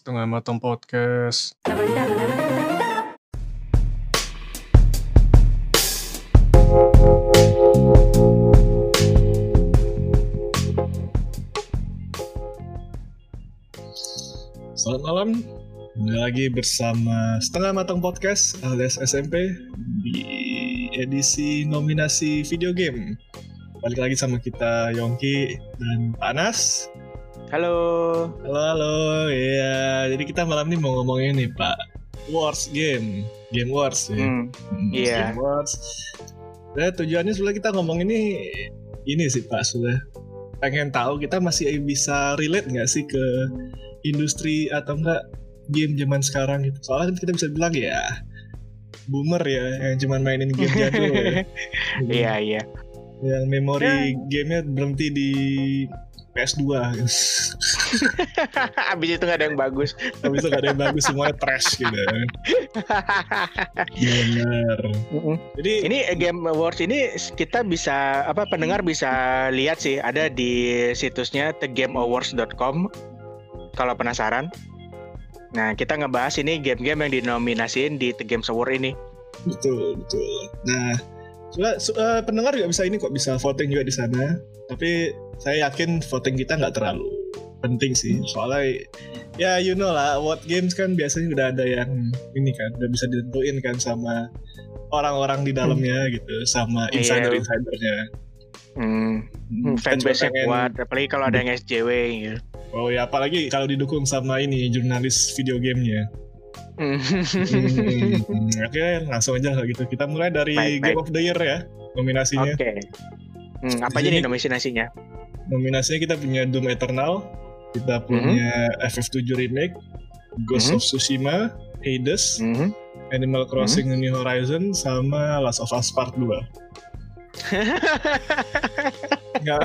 Setengah Matang Podcast. Selamat malam, kembali lagi bersama Setengah Matang Podcast alias SMP di edisi nominasi video game. Balik lagi sama kita Yongki dan Panas. Halo. Halo, halo. Iya, jadi kita malam ini mau ngomongin nih Pak. Wars game, game wars ya. Hmm, Hmm, iya. Game wars. Nah, tujuannya sebenarnya kita ngomong ini ini sih Pak sudah pengen tahu kita masih bisa relate nggak sih ke industri atau enggak game zaman sekarang gitu. Soalnya kan kita bisa bilang ya boomer ya yang cuma mainin game jadul ya. Iya iya. Yang memori gamenya berhenti di PS2 Abis itu nggak ada yang bagus. Habis itu gak ada yang bagus semuanya trash gitu Bener Jadi ini Game Awards ini kita bisa apa pendengar bisa lihat sih ada di situsnya thegameawards.com kalau penasaran. Nah kita ngebahas ini game-game yang dinominasiin di The Games Award ini. Betul, betul. Nah, soalnya, so- eh, pendengar juga bisa ini kok bisa voting juga di sana. Tapi saya yakin voting kita nggak terlalu penting sih. Soalnya ya you know lah, award games kan biasanya udah ada yang ini kan, udah bisa ditentuin kan sama orang-orang di dalamnya gitu, sama Iya. insider-insidernya. Hmm, Hmm, kita fanbase pengen- kuat, apalagi kalau ada yang SJW gitu. Oh ya, apalagi kalau didukung sama ini jurnalis video gamenya. Hmm. Hmm, Oke, langsung aja lah gitu. Kita mulai dari Baik, Game baik. of the Year ya, nominasinya. Oke. Hmm, apa aja Jadi- nih nominasinya? nominasinya kita punya Doom Eternal, kita punya FF7 Remake, Ghost Mhm. of Tsushima, Hades, Mhm. Animal Crossing New Horizon, sama Last of Us Part 2. Nggak.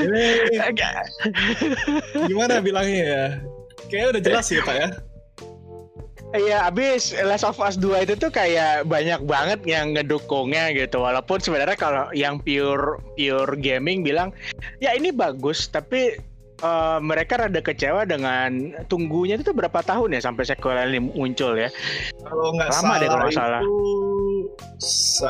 Ini Agak. gimana bilangnya ya? Kayaknya udah jelas ya Pak ya. Iya, abis Last of Us 2 itu tuh kayak banyak banget yang ngedukungnya gitu. Walaupun sebenarnya kalau yang pure pure gaming bilang, ya ini bagus, tapi eh, mereka rada kecewa dengan tunggunya itu berapa tahun ya sampai sequel ini muncul ya. Kalau nggak salah, deh kalau nggak salah. itu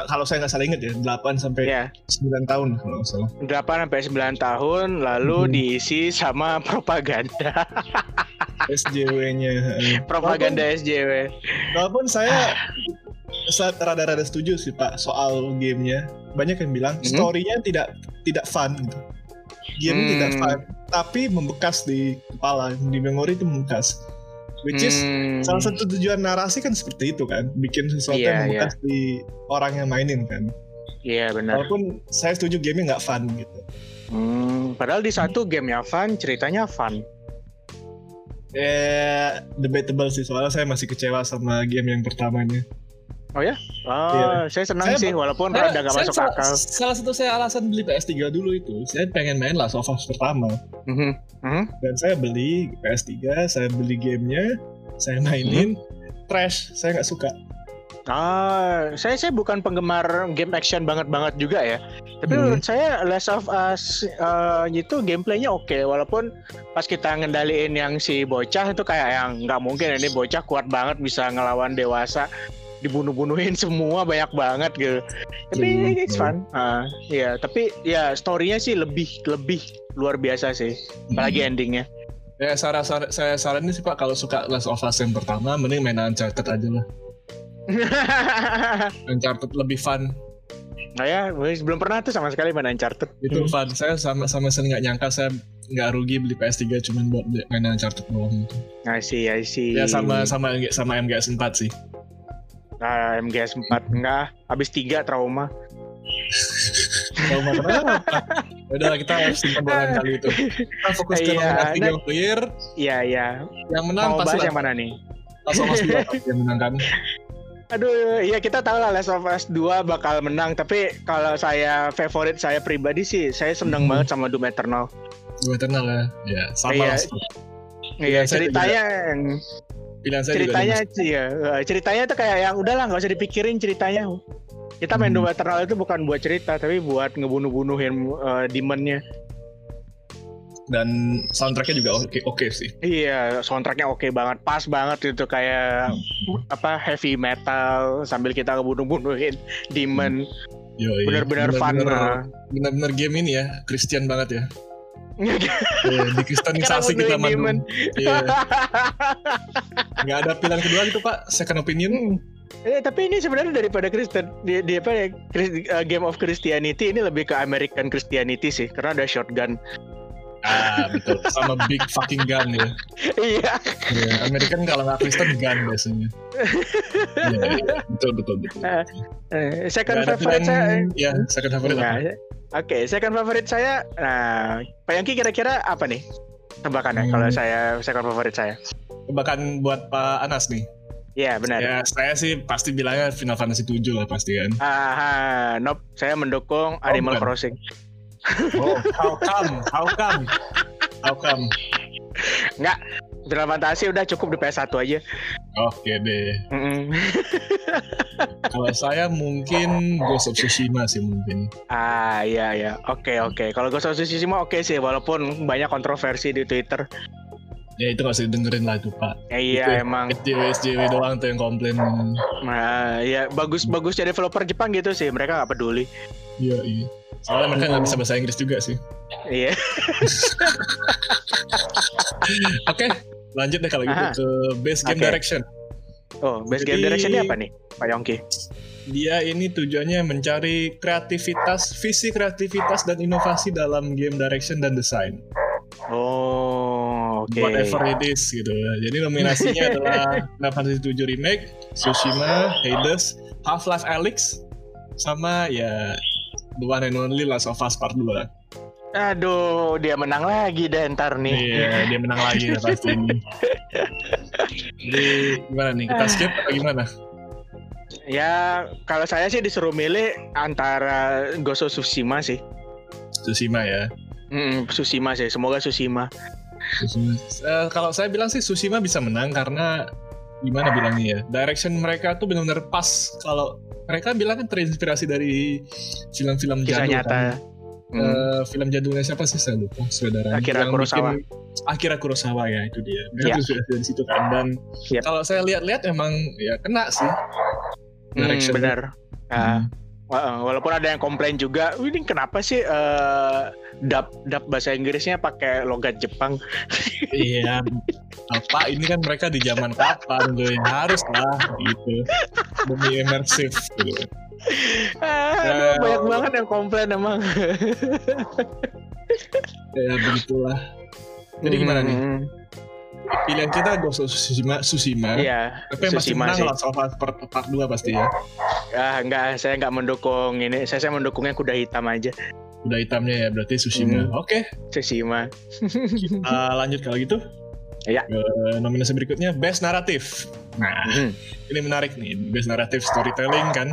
kalau saya nggak salah inget ya 8 sampai Ya, 9 tahun kalau nggak salah. 8 sampai 9 tahun lalu Hmm. diisi sama propaganda. SJW-nya. propaganda SJW. Walaupun saya saat rada-rada setuju sih Pak soal gamenya. Banyak yang bilang Mhm. story-nya tidak tidak fun gitu. Game Hmm. tidak fun, tapi membekas di kepala, di memori itu membekas. Which is Hmm, salah satu tujuan narasi kan seperti itu kan, bikin sesuatu Iya, yang membekas di orang yang mainin kan. Iya benar. Walaupun saya setuju gamenya nggak fun gitu. Hmm, padahal di satu gamenya fun, ceritanya fun. Eh, debatable sih soalnya saya masih kecewa sama game yang pertamanya. Oh, Iya. saya senang Saya- sih walaupun Saya- rada gak saya masuk salah, akal. Salah satu saya alasan beli PS3 dulu itu, saya pengen main Last of Us pertama. Mhm. Mhm. Dan saya beli PS3, saya beli gamenya, saya mainin, trash, saya nggak suka. Ah, saya saya bukan penggemar game action banget banget juga ya. Tapi Hmm. menurut saya Last of Us eh, itu gameplaynya oke, walaupun pas kita ngendaliin yang si bocah itu kayak yang nggak mungkin ini bocah kuat banget bisa ngelawan dewasa dibunuh-bunuhin semua banyak banget gitu. Tapi Hmm. it's fun. Ah, iya, tapi ya story-nya sih lebih lebih luar biasa sih, apalagi endingnya. Ya saran saran saya saranin sih Pak kalau suka Last of Us yang pertama, mending main Uncharted aja lah. Uncharted lebih fun, Nah ya, belum pernah tuh sama sekali main Uncharted. itu Hmm. fun. Saya sama sama sekali nggak nyangka saya nggak rugi beli PS3 cuman buat main Uncharted doang. I see, I see. Ya sama sama sama MGS 4 sih. Nah, MGS 4 enggak, habis 3 trauma. Kalau mau kenapa? Udah lah, kita harus simpan bulan kali itu. Kita fokus ke Iya, nah- Game of the Year. Iya, iya. Yang menang Mau pasti yang mana nih? Last of Us 2 pasti yang menang kan. Aduh, iya kita tahu lah Last of Us 2 bakal menang, tapi kalau saya favorit saya pribadi sih, saya seneng Hmm. banget sama Doom Eternal. Doom Eternal ya. Ya, sama Iya. Iya, ceritanya yang Pilihan saya ceritanya juga sih ya, eh, ceritanya tuh kayak yang udahlah nggak usah dipikirin ceritanya. Kita main Hmm. Doom Eternal itu bukan buat cerita, tapi buat ngebunuh-bunuhin uh, demonnya. dan soundtracknya juga oke oke sih. Iya, soundtracknya oke banget, pas banget itu kayak apa heavy metal sambil kita ngebunuh-bunuhin demon. Yo, iya. Bener-bener fun. Bener-bener, bener-bener game ini ya, Christian banget ya. Iya. Iya, Dikristenisasi kita Manu. Iya. Nggak ada pilihan kedua gitu Pak, second opinion. Eh, tapi ini sebenarnya daripada Kristen di, di apa ya Chris- uh, Game of Christianity ini lebih ke American Christianity sih karena ada shotgun. Ah betul, sama big fucking gun ya. iya. Iya, American kalau nggak Kristen gun biasanya. Iya, iya, betul betul betul. Eh, Eh, second favorite saya. pilihan- Ya, second favorite Nah, apa? Oke, second favorite saya. Nah, Pak Yongki kira-kira apa nih tebakannya Hmm. kalau saya second favorite saya? Tebakan buat Pak Anas nih. Iya benar. Ya, saya sih pasti bilangnya Final Fantasy 7 lah pasti kan. Ah, nope. Saya mendukung Animal bukan. Crossing. Oh, how come? How come? How come? Enggak. Final Fantasy udah cukup di PS1 aja. Oke deh. Mm-mm. Kalau saya mungkin Ghost of Tsushima sih mungkin. ah, iya iya. Oke oke. Kalau Ghost of Tsushima oke sih walaupun banyak kontroversi di Twitter. Ya itu usah dengerin lah itu Pak. Ya, iya Itu emang. SJW SJW doang tuh yang komplain. Nah, ya bagus bagus jadi developer Jepang gitu sih. Mereka nggak peduli. Iya iya. Soalnya mereka nggak bisa bahasa Inggris juga sih. Iya. Oke, lanjut deh kalau gitu Aha. ke base game Oke. direction. Oh, best game Jadi- directionnya apa nih, Pak Yongki? Dia ini tujuannya mencari kreativitas, visi kreativitas dan inovasi dalam game direction dan design. Oh, oke. Whatever it is gitu. Jadi nominasinya adalah Final Fantasy 7 Remake, Tsushima, Hades, Half-Life Alyx, sama ya the one and only Last of Us Part 2. Aduh, dia menang lagi deh ntar nih. Iya, dia menang lagi ya pasti. Jadi gimana nih? Kita skip atau gimana? Ya, kalau saya sih disuruh milih antara Ghost of Tsushima sih. Tsushima ya. Mm, Tsushima sih, semoga Tsushima. Tsushima. Eh, kalau saya bilang sih Tsushima bisa menang karena gimana bilangnya ya? Direction mereka tuh benar-benar pas. Kalau mereka bilang kan terinspirasi dari film-film Kisah jadul nyata. kan. Mm. Eh, film jadulnya siapa sih saya lupa saudara Akira Kurosawa. Akira Kurosawa ya itu dia mereka Ya. terinspirasi dari situ kan dan Yep. kalau saya lihat-lihat emang ya kena sih Hmm, benar. Hmm. Ah, wa- walaupun ada yang komplain juga, ini kenapa sih eh, dub dub bahasa Inggrisnya pakai logat Jepang? iya apa ini kan mereka di zaman kapan tuh yang harus lah gitu demi imersif gitu. Ah, Ya. aduh, banyak banget yang komplain emang. ya begitulah jadi gimana nih Hmm, pilihan kita Ghost of Tsushima, Tsushima. Iya, tapi yang pasti Tsushima menang sih. Last part, part 2 pasti ya Ah, enggak, saya enggak mendukung ini. Saya, saya mendukungnya kuda hitam aja. udah hitamnya ya berarti Tsushima Hmm. oke Tsushima. Uh, lanjut kalau gitu. Ya. Ke nominasi berikutnya Best Naratif. Nah, Hmm. ini menarik nih. Best Naratif Storytelling kan.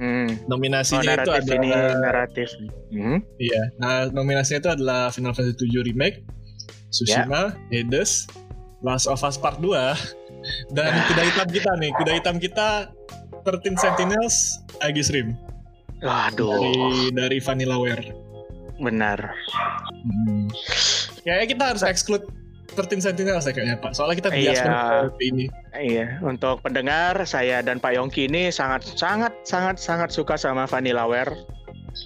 Hmm. Oh, Nominasinya itu naratif adalah ini naratif. Hmm. iya. Nah, nominasinya itu adalah Final Fantasy 7 Remake, Tsushima, Ya. Hades, Last of Us Part 2 dan kuda hitam kita nih. Kuda hitam kita 13 Sentinels Aegis Rim Waduh, dari dari Vanillaware. benar. Hmm. Kayaknya kita harus exclude 13 Sentinels ya kayaknya Pak. Soalnya kita bias Iya. ini. Iya, untuk pendengar saya dan Pak Yongki ini sangat sangat sangat sangat suka sama Vanillaware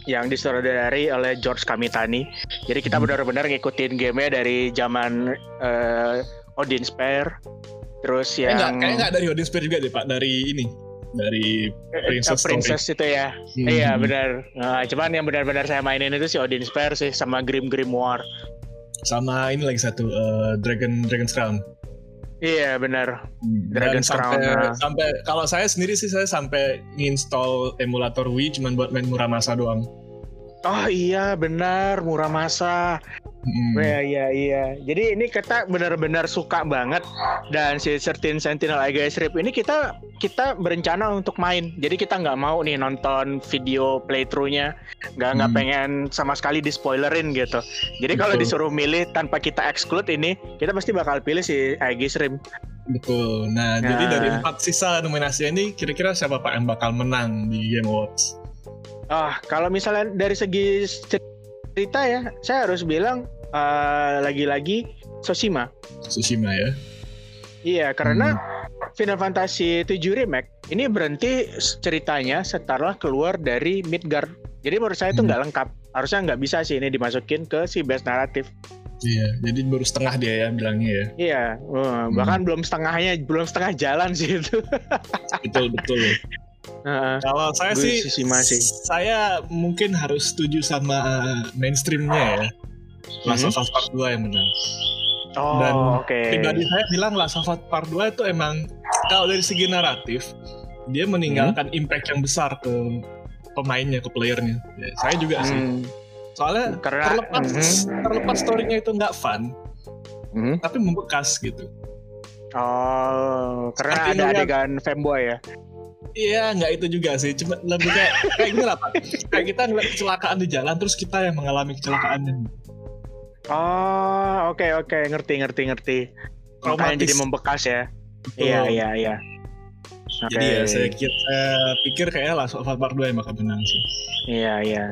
yang disutradari oleh George Kamitani. Jadi kita Hmm. benar-benar ngikutin gamenya dari zaman eh, Odin Spare. Terus Eh, enggak, yang kayaknya enggak dari Odin Sphere juga deh Pak, dari ini. Dari eh, Princess Story. Princess itu ya. Hmm. Iya benar. Nah, cuman yang benar-benar saya mainin itu si Odin Spare sih sama Grim Grimoire. Sama ini lagi satu eh, Dragon Dragon's Crown. Iya benar. Dan Dragon's sampai, Crown, nah. sampai kalau saya sendiri sih saya sampai nginstall emulator Wii cuman buat main Muramasa doang. Oh iya benar Muramasa. Hmm. Iya iya iya. Jadi ini kita benar-benar suka banget dan si 13 Sentinel Aegis Rip ini kita kita berencana untuk main. Jadi kita nggak mau nih nonton video playthroughnya, nggak nggak Hmm. pengen sama sekali di spoilerin gitu. Jadi kalau disuruh milih tanpa kita exclude ini, kita pasti bakal pilih si Aegis Rim. Betul. Nah, Nah. jadi dari empat sisa nominasi ini kira-kira siapa Pak yang bakal menang di Game Awards? Ah kalau misalnya dari segi cerita ya, saya harus bilang eh, lagi-lagi Tsushima. Tsushima ya. Iya, karena Final Fantasy 7 Remake ini berhenti ceritanya setelah keluar dari Midgard. Jadi menurut saya itu Hmm. nggak lengkap. Harusnya nggak bisa sih ini dimasukin ke si base naratif. Iya, jadi baru setengah dia ya bilangnya ya. Iya, eh, bahkan belum setengahnya, belum setengah jalan sih itu. Betul betul. Heeh. Kalau saya Gue sih, Tsushima sih. saya mungkin harus setuju sama uh, mainstreamnya ya. Last of Us Part 2 yang menang. oh, Dan oke. Pribadi saya bilang Last of Us Part 2 itu emang kalau dari segi naratif dia meninggalkan Hmm. impact yang besar ke pemainnya, ke playernya. Ya, saya juga sih. Hmm, Soalnya Karena- terlepas Mhm. terlepas storynya itu nggak fun, hmm. tapi membekas gitu. Oh, karena Seperti ada adegan fanboy ya. Iya, nggak itu juga sih. Cuma lebih kayak kayak gini lah, Pak. Kayak kita ngeliat kecelakaan di jalan, terus kita yang mengalami kecelakaan. Oh, oke oke, ngerti ngerti ngerti. Makanya jadi membekas ya. Betul. Iya iya iya. Oke. Jadi ya saya, saya pikir kayaknya of Us Part 2 yang bakal menang sih. Iya iya.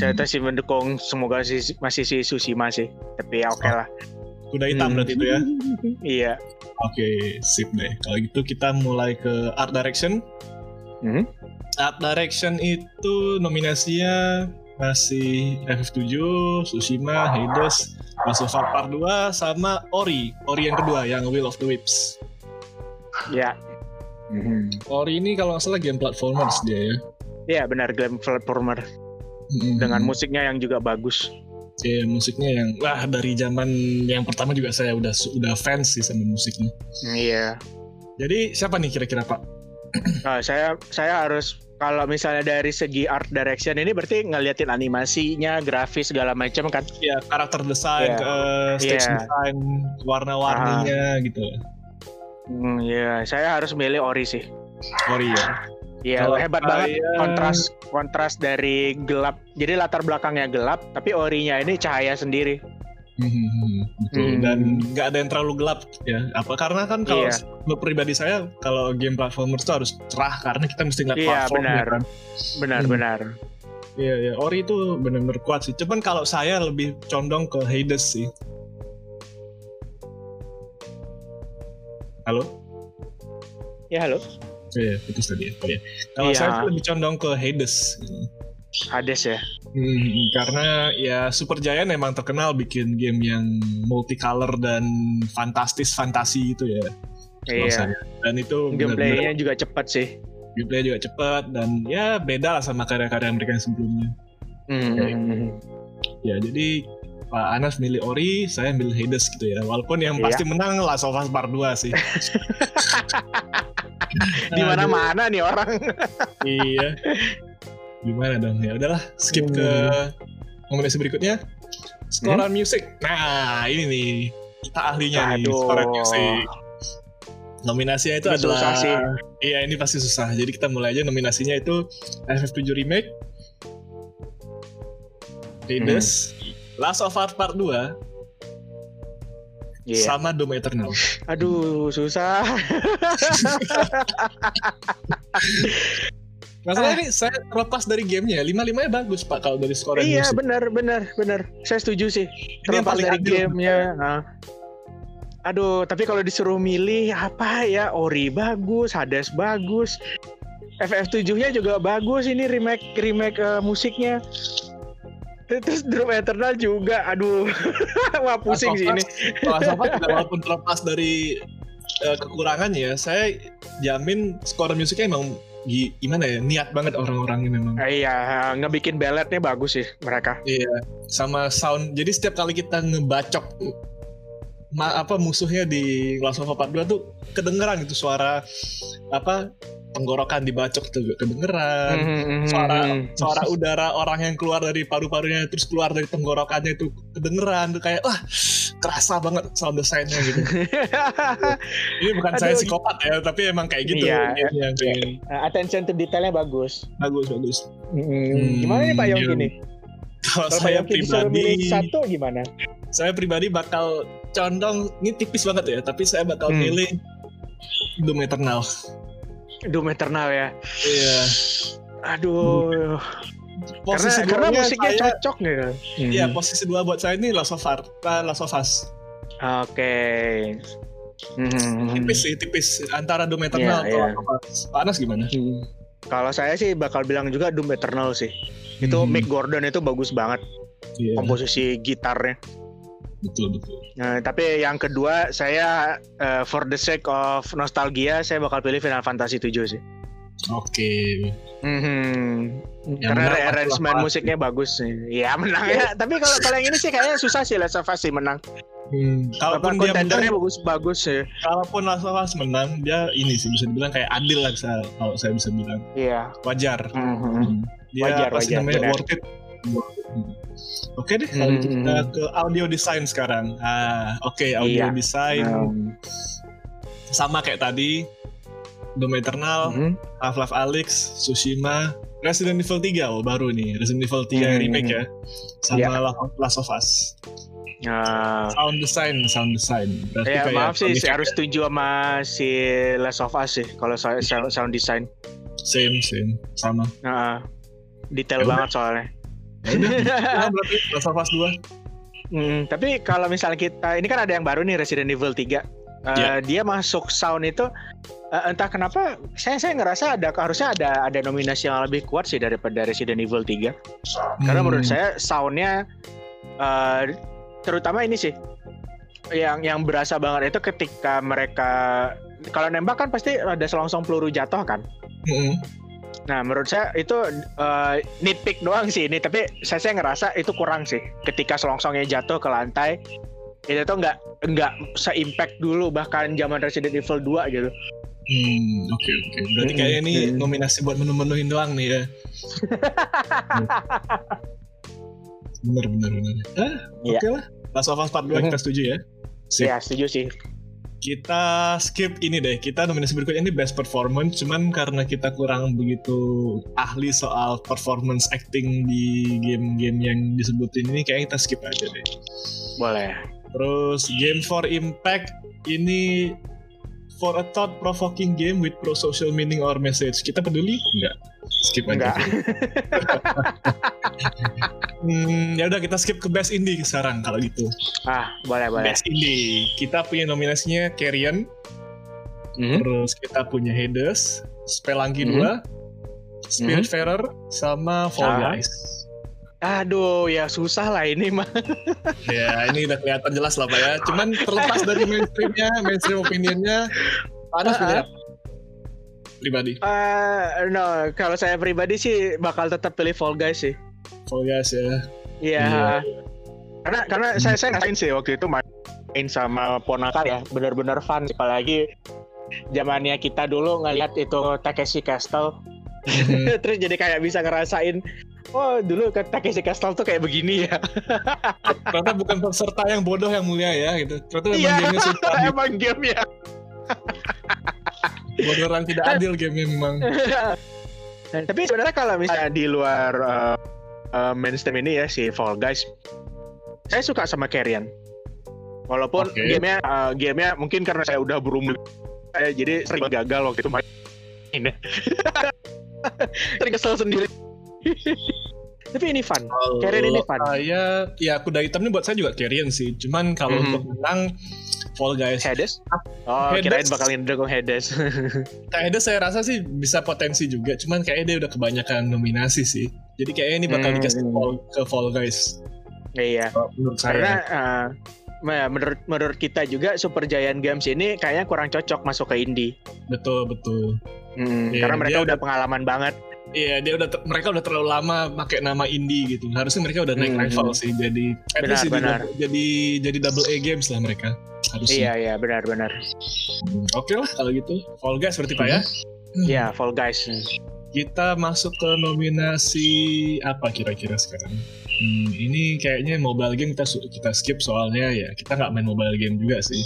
Saya tuh sih mendukung semoga si, masih si Tsushima sih. Tapi ya oke lah. Kuda hitam Hmm. berarti itu ya. Iya. Oke, sip deh. Kalau gitu kita mulai ke art direction. Mhm. Art direction itu nominasinya masih FF7, Tsushima, Hades, Last of Part 2, sama Ori. Ori yang kedua, yang Will of the Wisps. Ya. Mhm. Ori ini kalau nggak salah game platformers dia ya. Iya benar game platformer Mm-mm. dengan musiknya yang juga bagus. Iya, musiknya yang wah dari zaman yang pertama juga saya udah udah fans sih sama musiknya. Iya. Jadi siapa nih kira-kira Pak? Nah, saya saya harus kalau misalnya dari segi art direction ini berarti ngeliatin animasinya, grafis segala macam kan. Ya karakter desain, Iya. ke stage Iya. design, warna-warninya gitu. Hmm, iya, saya harus milih Ori sih. Ori ya. Iya, Kalau hebat banget kontras kontras dari gelap. Jadi latar belakangnya gelap, tapi orinya ini cahaya sendiri. Hmm, betul. Hmm. Dan nggak ada yang terlalu gelap ya. Apa karena kan kalau Iya. menurut pribadi saya kalau game platformer itu harus cerah karena kita mesti ngeliat Iya, platform benar. kan. Benar-benar. Iya, iya. Ori itu benar-benar kuat sih. Cuman kalau saya lebih condong ke Hades sih. Halo? Ya halo, Iya, putus tadi ya. Oh, iya. Kalau Iya. saya tuh lebih condong ke Hades. Hades ya. Hmm, karena ya Super Giant emang terkenal bikin game yang multicolor dan fantastis fantasi gitu ya. Iya. Dan itu Gameplaynya juga cepat sih. gameplay juga cepat dan ya beda lah sama karya-karya mereka yang sebelumnya. Hmm. Ya jadi Pak Anas milih Ori, saya milih Hades gitu ya. Walaupun yang Iya. pasti menang Last of Us Part 2 sih. Di mana-mana nih orang. iya. Gimana dong? Ya udahlah, skip Hmm. ke nominasi berikutnya. Scorean music. Nah, ini nih. Kita ahlinya nih, Aduh. scorean music. Nominasinya itu Ini adalah susah sih. Iya, ini pasti susah. Jadi kita mulai aja nominasinya itu FF7 Remake, Hades, Hmm. Last of Us Part 2, Iya. sama Doom Eternal. Aduh, susah. Masalah ini saya terlepas dari gamenya, lima-limanya bagus pak kalau dari scorean iya, benar, benar, benar. Saya setuju sih. Terlepas dari adil. gamenya. Nah. Aduh, tapi kalau disuruh milih apa ya? Ori bagus, Hades bagus. FF7-nya juga bagus ini remake remake eh, musiknya. Terus Doom Eternal juga. Aduh. Wah, pusing sih ini. Walaupun terlepas dari eh, kekurangannya, saya jamin scorean musiknya emang gimana ya niat banget orang-orangnya memang. Eh, Iya, ngebikin balletnya bagus sih mereka. Iya, sama sound. Jadi setiap kali kita ngebacok ma- apa musuhnya di Last of Us Part 2 tuh kedengeran gitu suara apa tenggorokan dibacok tuh kedengeran. Mhm, Suara mhm. suara udara orang yang keluar dari paru-parunya terus keluar dari tenggorokannya itu kedengeran tuh kayak wah kerasa banget sound desainnya gitu. Ini bukan saya Aduh, psikopat ya, tapi emang kayak gitu. Iya, yang kayak Nah, attention to detailnya bagus. bagus bagus. Hmm, Gimana nih Pak iya. Yongki nih? Kalau saya pribadi, satu gimana? saya pribadi bakal condong ini tipis banget ya, tapi saya bakal Hmm. milih Doom Eternal. Doom Eternal ya. Iya. Aduh. karena posisi karena duanya musiknya saya- cocok gitu. Iya, Mhm. posisi dua buat saya ini Last of Us, uh, Last of Us. Oke. Mhm. Tipis sih, tipis antara Doom Eternal Iya, atau iya. Last of Us. Pak Anas gimana? Hmm. Kalau saya sih bakal bilang juga Doom Eternal sih. Itu Hmm. Mick Gordon itu bagus banget Iya, komposisi gitarnya. Betul betul. Nah, tapi yang kedua saya eh, for the sake of nostalgia saya bakal pilih Final Fantasy 7 sih. Oke. Mhm. Yang Karena menang pasti arrangement Last of Us. musiknya bagus sih. Iya menang ya. tapi kalau kalau yang ini sih kayaknya susah sih Last of Us sih menang. Hmm, kalaupun dia menang, bagus-bagus sih. kalaupun Last of Us menang, dia ini sih bisa dibilang kayak adil lah bisa, kalau saya bisa bilang Iya. wajar. Mhm. Hmm. Dia Wajar, apa sih wajar, namanya benar. worth it. Hmm. Oke deh, kalau gitu Hmm. kita ke audio design sekarang. Ah, oke audio Iya. design Um, sama kayak tadi. Doom Eternal, mhm. Half-Life Alyx, Tsushima, Resident Evil 3 oh baru nih, Resident Evil 3 yang Hmm. remake ya. Sama Iya. Last of Us. Nah, Sound design, sound design. Berarti ya kayak maaf sih, saya harus setuju sama si Last of Us sih kalau sound, sound design. same same sama. Nah, detail Ya banget soalnya. Berarti Last of Us 2. Hmm, tapi kalau misalnya kita ini kan ada yang baru nih Resident Evil 3. Eh, Iya. Dia masuk sound itu eh, entah kenapa saya saya ngerasa ada harusnya ada ada nominasi yang lebih kuat sih daripada Resident Evil 3. Karena Hmm. menurut saya soundnya eh, terutama ini sih yang yang berasa banget itu ketika mereka kalau nembak kan pasti ada selongsong peluru jatuh kan. Hmm. Nah, menurut saya itu eh, nitpick doang sih ini, tapi saya saya ngerasa itu kurang sih. Ketika selongsongnya jatuh ke lantai, itu tuh nggak nggak se-impact dulu bahkan zaman Resident Evil 2 gitu. Hmm, oke oke. Berarti Hmm, kayak ini hmm. nominasi buat menu-menuhin doang nih ya. bener bener bener. Ah, Iya. oke lah. Last of Us Part 2 kita setuju ya. Sip. Ya, setuju sih. Kita skip ini deh. Kita nominasi berikutnya ini best performance. Cuman karena kita kurang begitu ahli soal performance acting di game-game yang disebutin ini, kayak kita skip aja deh. Boleh. Terus game for impact ini for a thought provoking game with pro social meaning or message. Kita peduli? Enggak. Skip aja. Enggak. Hmm, ya udah kita skip ke best indie sekarang kalau gitu. Ah, boleh, boleh. Best indie. Kita punya nominasinya Carrion, Hmm? terus kita punya Hades, Spelunky Mhm. 2, Spiritfarer sama Fall Ah. Guys. Aduh, ya susah lah ini mah. Ya, ini udah kelihatan jelas lah Pak ya. Cuman terlepas dari mainstreamnya, mainstream opinionnya, ada pilih apa? Pribadi. Eh, no, kalau saya pribadi sih bakal tetap pilih Fall Guys sih. Fall Guys ya. Iya. Iya. Karena karena saya saya ngerasain sih waktu itu main sama ponakan ya, benar-benar fun. Apalagi zamannya kita dulu ngelihat itu Takeshi Castle, terus jadi kayak bisa ngerasain. Oh dulu ke Takeshi Castle tuh kayak begini ya. Ternyata bukan peserta yang bodoh yang mulia ya gitu. Ternyata Iya, gamenya susah. emang game ya. Bodoh orang tidak adil gamenya memang. Tapi sebenarnya kalau misalnya di luar uh, uh, mainstream ini ya si Fall Guys, saya suka sama Carrion. Walaupun Oke. gamenya uh, gamenya mungkin karena saya udah berumur, saya jadi sering gagal waktu itu main. sering kesel sendiri. Tapi ini fun. Carrion ini fun. Saya, ya kuda hitam ini buat saya juga Carrion sih. Cuman kalau Mhm. untuk menang Fall Guys. Hades? Oh, Hades. kirain bakal ngedukung Hades. Kayaknya saya rasa sih bisa potensi juga. Cuman kayaknya dia udah kebanyakan nominasi sih. Jadi kayaknya ini bakal Hmm. dikasih fall, ke Fall Guys. iya. Menurut Karena saya. uh, ya, menurut menurut kita juga Super Giant Games ini kayaknya kurang cocok masuk ke indie. Betul betul. Hmm, Iya, karena mereka udah pengalaman banget. Iya dia udah ter- mereka udah terlalu lama pakai nama indie gitu. Harusnya mereka udah naik Hmm. level sih. Jadi at Benar, least jadi, benar. jadi jadi double A games lah mereka. Harusnya. Iya iya benar-benar. Hmm, Oke lah kalau gitu. Fall Guys berarti Pak ya. Iya Fall Guys. Kita masuk ke nominasi apa kira-kira sekarang? Hmm, ini kayaknya mobile game kita kita skip soalnya ya kita nggak main mobile game juga sih.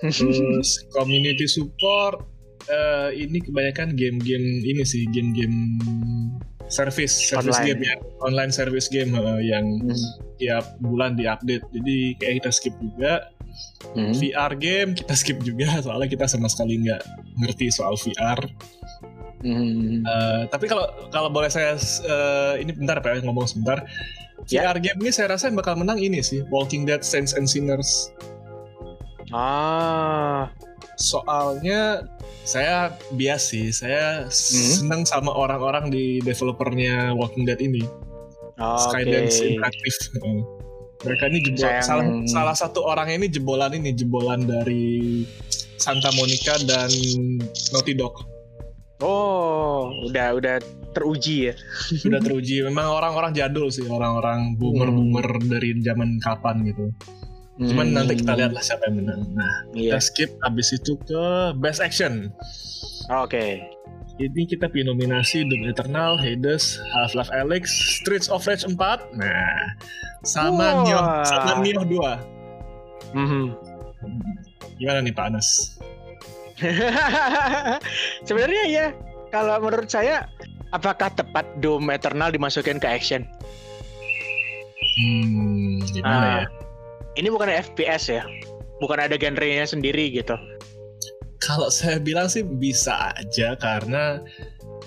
Terus community support eh, ini kebanyakan game-game ini sih game-game service service Online. game ya online service game eh, yang Hmm. tiap bulan diupdate. Jadi kayak kita skip juga. Hmm. VR game kita skip juga soalnya kita sama sekali nggak ngerti soal VR. Hmm. Uh, tapi kalau kalau boleh saya uh, ini bentar Pak ngomong sebentar. Ya. VR game ini saya rasa yang bakal menang ini sih Walking Dead Saints and Sinners. Ah, Soalnya saya bias sih, saya senang sama orang-orang di developernya Walking Dead ini. oke. Skydance Interactive. Uh, Mereka ini jebol, Sayang. salah, salah satu orang ini jebolan ini jebolan dari Santa Monica dan Naughty Dog. Oh, udah udah teruji ya. Sudah teruji. Memang orang-orang jadul sih, orang-orang boomer-boomer dari zaman kapan gitu. Cuman Hmm. nanti kita lihat lah siapa yang menang. Nah, Iya. kita skip habis itu ke Best Action. Oke. Ini kita punya nominasi Doom Eternal, Hades, Half-Life Alyx, Streets of Rage 4. Nah, sama Wah. Nioh, sama Nioh 2. Mhm. Gimana nih Pak Anas? Sebenarnya ya, kalau menurut saya apakah tepat Doom Eternal dimasukin ke action? Hmm, gimana Ah, ya? Ini bukan FPS ya. Bukan ada genrenya sendiri gitu. Kalau saya bilang sih bisa aja karena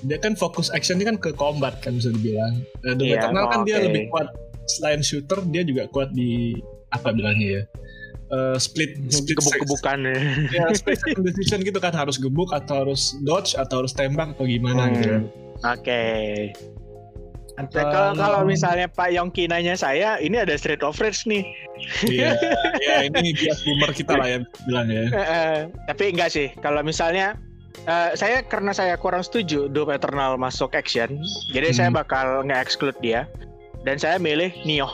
dia kan fokus action ini kan ke combat kan bisa dibilang. Nah, Doom Iya, Eternal kan dia oke. lebih kuat selain shooter dia juga kuat di apa bilangnya ya? Eh, split split Gebuk-gebukan. ya split second decision gitu kan harus gebuk atau harus dodge atau harus tembak atau gimana gitu. Hmm, Oke. Atau- Nah, Kalau kalau misalnya Pak Yongki nanya saya, ini ada Street of Rage nih. Iya, ya ini bias boomer kita lah ya bilang ya. Eh, tapi enggak sih. Kalau misalnya eh, saya karena saya kurang setuju Doom Eternal masuk action, jadi saya Hmm. bakal nge-exclude dia. Dan saya milih Nioh.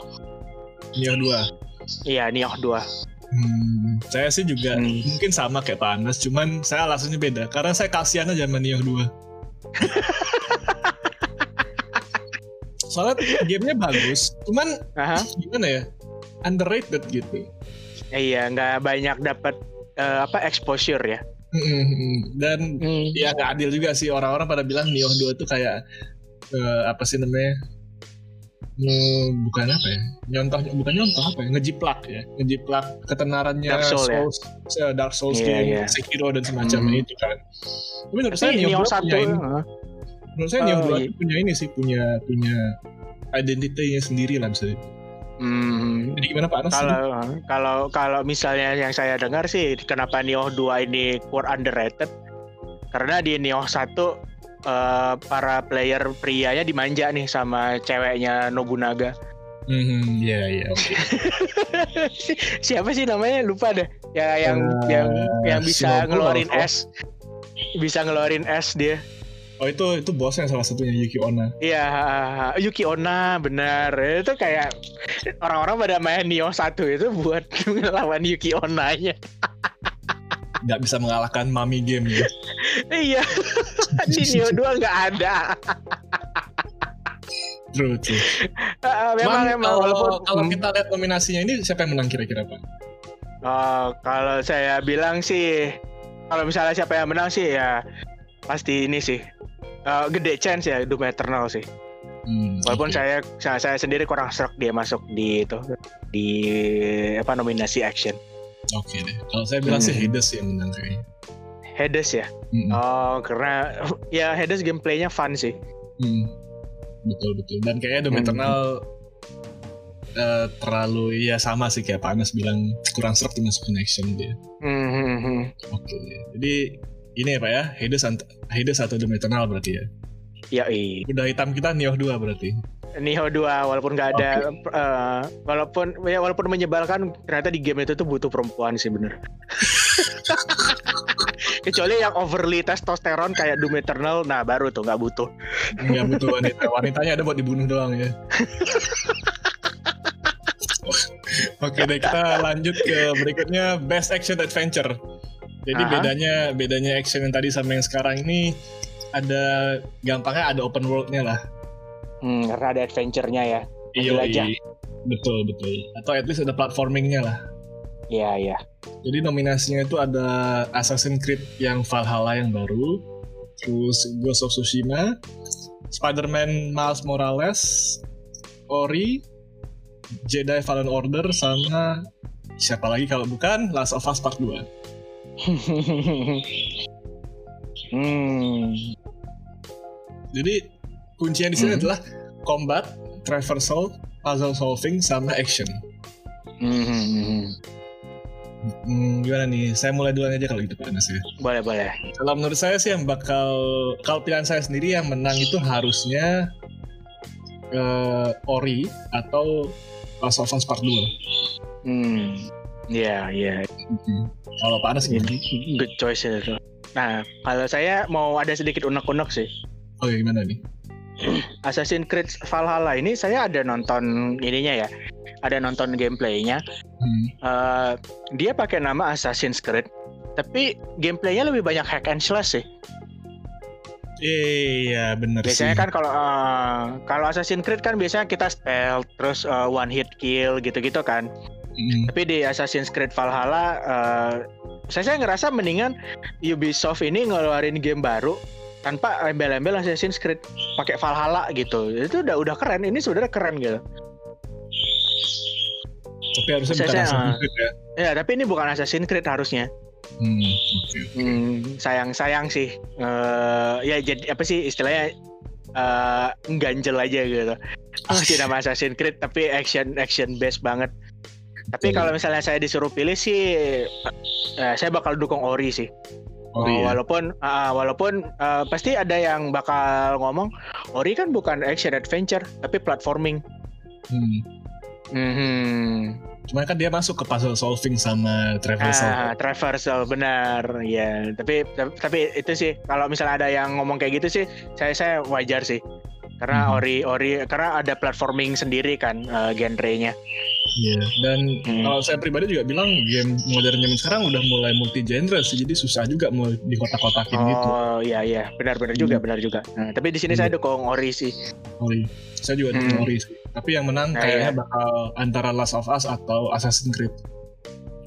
Nioh 2. Iya, Nioh 2. Hmm, saya sih juga Hmm. mungkin sama kayak Pak Anas, cuman saya alasannya beda. Karena saya kasihan aja sama Nioh 2. Soalnya gamenya bagus, cuman Aha. gimana ya? Underrated gitu. Eh, Iya, nggak banyak dapat eh, apa exposure ya. Mm-mm. Dan ya nggak adil juga sih orang-orang pada bilang Nioh 2 tuh kayak eh, apa sih namanya? Hmm, bukan apa ya? Nyontoh bukan nyontoh apa ya? Ngejiplak ya. Ngejiplak ketenarannya Dark Soul ya? Souls, eh, Dark Souls Iya, game, iya. Sekiro dan semacamnya Hmm. itu kan. Tapi menurut saya Tapi Nioh, Nioh 2 satu, punya ini, eh, menurut saya Oh, 2 iya. tuh punya ini sih, punya punya identitinya sendiri lah bisa. hmm, Jadi gimana Pak Anas? kalau kalau kalau misalnya yang saya dengar sih kenapa Nioh 2 ini kurang underrated karena di Nioh 1 eh, para player prianya dimanja nih sama ceweknya Nobunaga. Hmm, iya iya oke. Siapa sih namanya lupa deh. Ya yang Eh, yang yang bisa Shinobu ngeluarin apa? es. Bisa ngeluarin es dia. Oh itu itu bosnya salah satunya Yuki Onna. Iya, Yuki Onna benar. Itu kayak orang-orang pada main Nioh 1 itu buat melawan Yuki Onna-nya. Nggak bisa mengalahkan Mami Game ya. iya. Di Nioh 2 nggak ada. True, true. Eh, memang memang kalau, walaupun kalau Hmm. kita lihat nominasinya ini siapa yang menang kira-kira Pak? Oh, kalau saya bilang sih kalau misalnya siapa yang menang sih ya pasti ini sih. Eh, gede chance ya Doom Eternal sih. Hmm, Walaupun oke. saya, saya saya sendiri kurang serak dia masuk di itu di apa nominasi action. Oke deh. Kalau saya bilang sih Hmm. Hades yang menang kayaknya. Hades ya. Hmm, Oh, karena ya Hades gameplaynya fun sih. hmm. Betul betul. Dan kayaknya Doom Hmm. Eternal eh, terlalu ya sama sih kayak Pak Anas bilang kurang serak dimasukin action dia. Hmm, hmm, hmm. Oke. Jadi ini ya Pak ya, Hades, Hades atau Doom Eternal berarti ya. Ya iya. Udah hitam kita Nioh 2 berarti. Nioh 2 walaupun nggak ada eh, walaupun ya walaupun menyebalkan ternyata di game itu tuh butuh perempuan sih bener. Kecuali yang overly testosteron kayak Doom Eternal, nah baru tuh nggak butuh. Nggak butuh wanita. Wanitanya ada buat dibunuh doang ya. Oke deh kita lanjut ke berikutnya Best Action Adventure. Jadi Aha. bedanya bedanya action yang tadi sama yang sekarang ini ada gampangnya ada open world-nya lah. Hmm, karena ada adventure-nya ya. Yoi. Betul betul. Atau at least ada platforming-nya lah. Iya iya. Jadi nominasinya itu ada Assassin's Creed yang Valhalla yang baru, terus Ghost of Tsushima, Spider-Man Miles Morales, Ori, Jedi Fallen Order, sama siapa lagi kalau bukan Last of Us Part 2. Hmm. Jadi kuncinya di sini Hmm. adalah combat, traversal, puzzle solving, sama action. Mhm. Hmm, gimana nih? Saya mulai duluan aja kalau gitu Pak Anas ya. Boleh boleh. Kalau menurut saya sih yang bakal kalau pilihan saya sendiri yang menang itu harusnya eh, Ori atau Last of Us Part 2. Hmm. Ya ya. Kalau Pak Anas gimana? Good choice itu. Nah kalau saya mau ada sedikit unek-unek sih. Oh ya gimana nih? Assassin's Creed Valhalla ini saya ada nonton ininya ya. Ada nonton gameplaynya. Hmm. Eh, dia pakai nama Assassin's Creed, tapi gameplaynya lebih banyak hack and slash sih. Iya bener Biasanya sih. kan kalau eh, kalau Assassin's Creed kan biasanya kita stealth, terus eh, one hit kill gitu-gitu kan. Hmm. Tapi di Assassin's Creed Valhalla, eh, saya saya ngerasa mendingan Ubisoft ini ngeluarin game baru tanpa embel-embel Assassin's Creed pakai Valhalla gitu. Itu udah udah keren. Ini sebenarnya keren gitu. Tapi harusnya Saya- bukan saya- Assassin's Creed ya. Ya, tapi ini bukan Assassin's Creed harusnya. Hmm. oke. Hmm, sayang sayang sih. Eh, ya jadi apa sih istilahnya eh ganjel aja gitu. Masih nama Assassin's Creed tapi action action based banget. Tapi Betul. kalau misalnya saya disuruh pilih sih, eh, saya bakal dukung Ori sih. Ori ya. Walaupun ah, walaupun eh, pasti ada yang bakal ngomong Ori kan bukan action adventure tapi platforming. Hmm. Mhm. Cuma kan dia masuk ke puzzle solving sama traversal. Ah, traversal benar ya. Tapi tapi- tapi itu sih kalau misalnya ada yang ngomong kayak gitu sih saya saya wajar sih. Karena Mhm. ori ori karena ada platforming sendiri kan eh, genrenya. Iya. Dan Hmm. kalau saya pribadi juga bilang game modern zaman sekarang udah mulai multi genre sih, jadi susah juga mau di kotak-kotakin gitu. Oh iya iya benar benar juga benar juga. Nah, tapi di sini Hmm. saya dukung ori sih. Ori. Saya juga Hmm. dukung Ori sih. Tapi yang menang Nah, kayaknya iya. bakal antara Last of Us atau Assassin's Creed.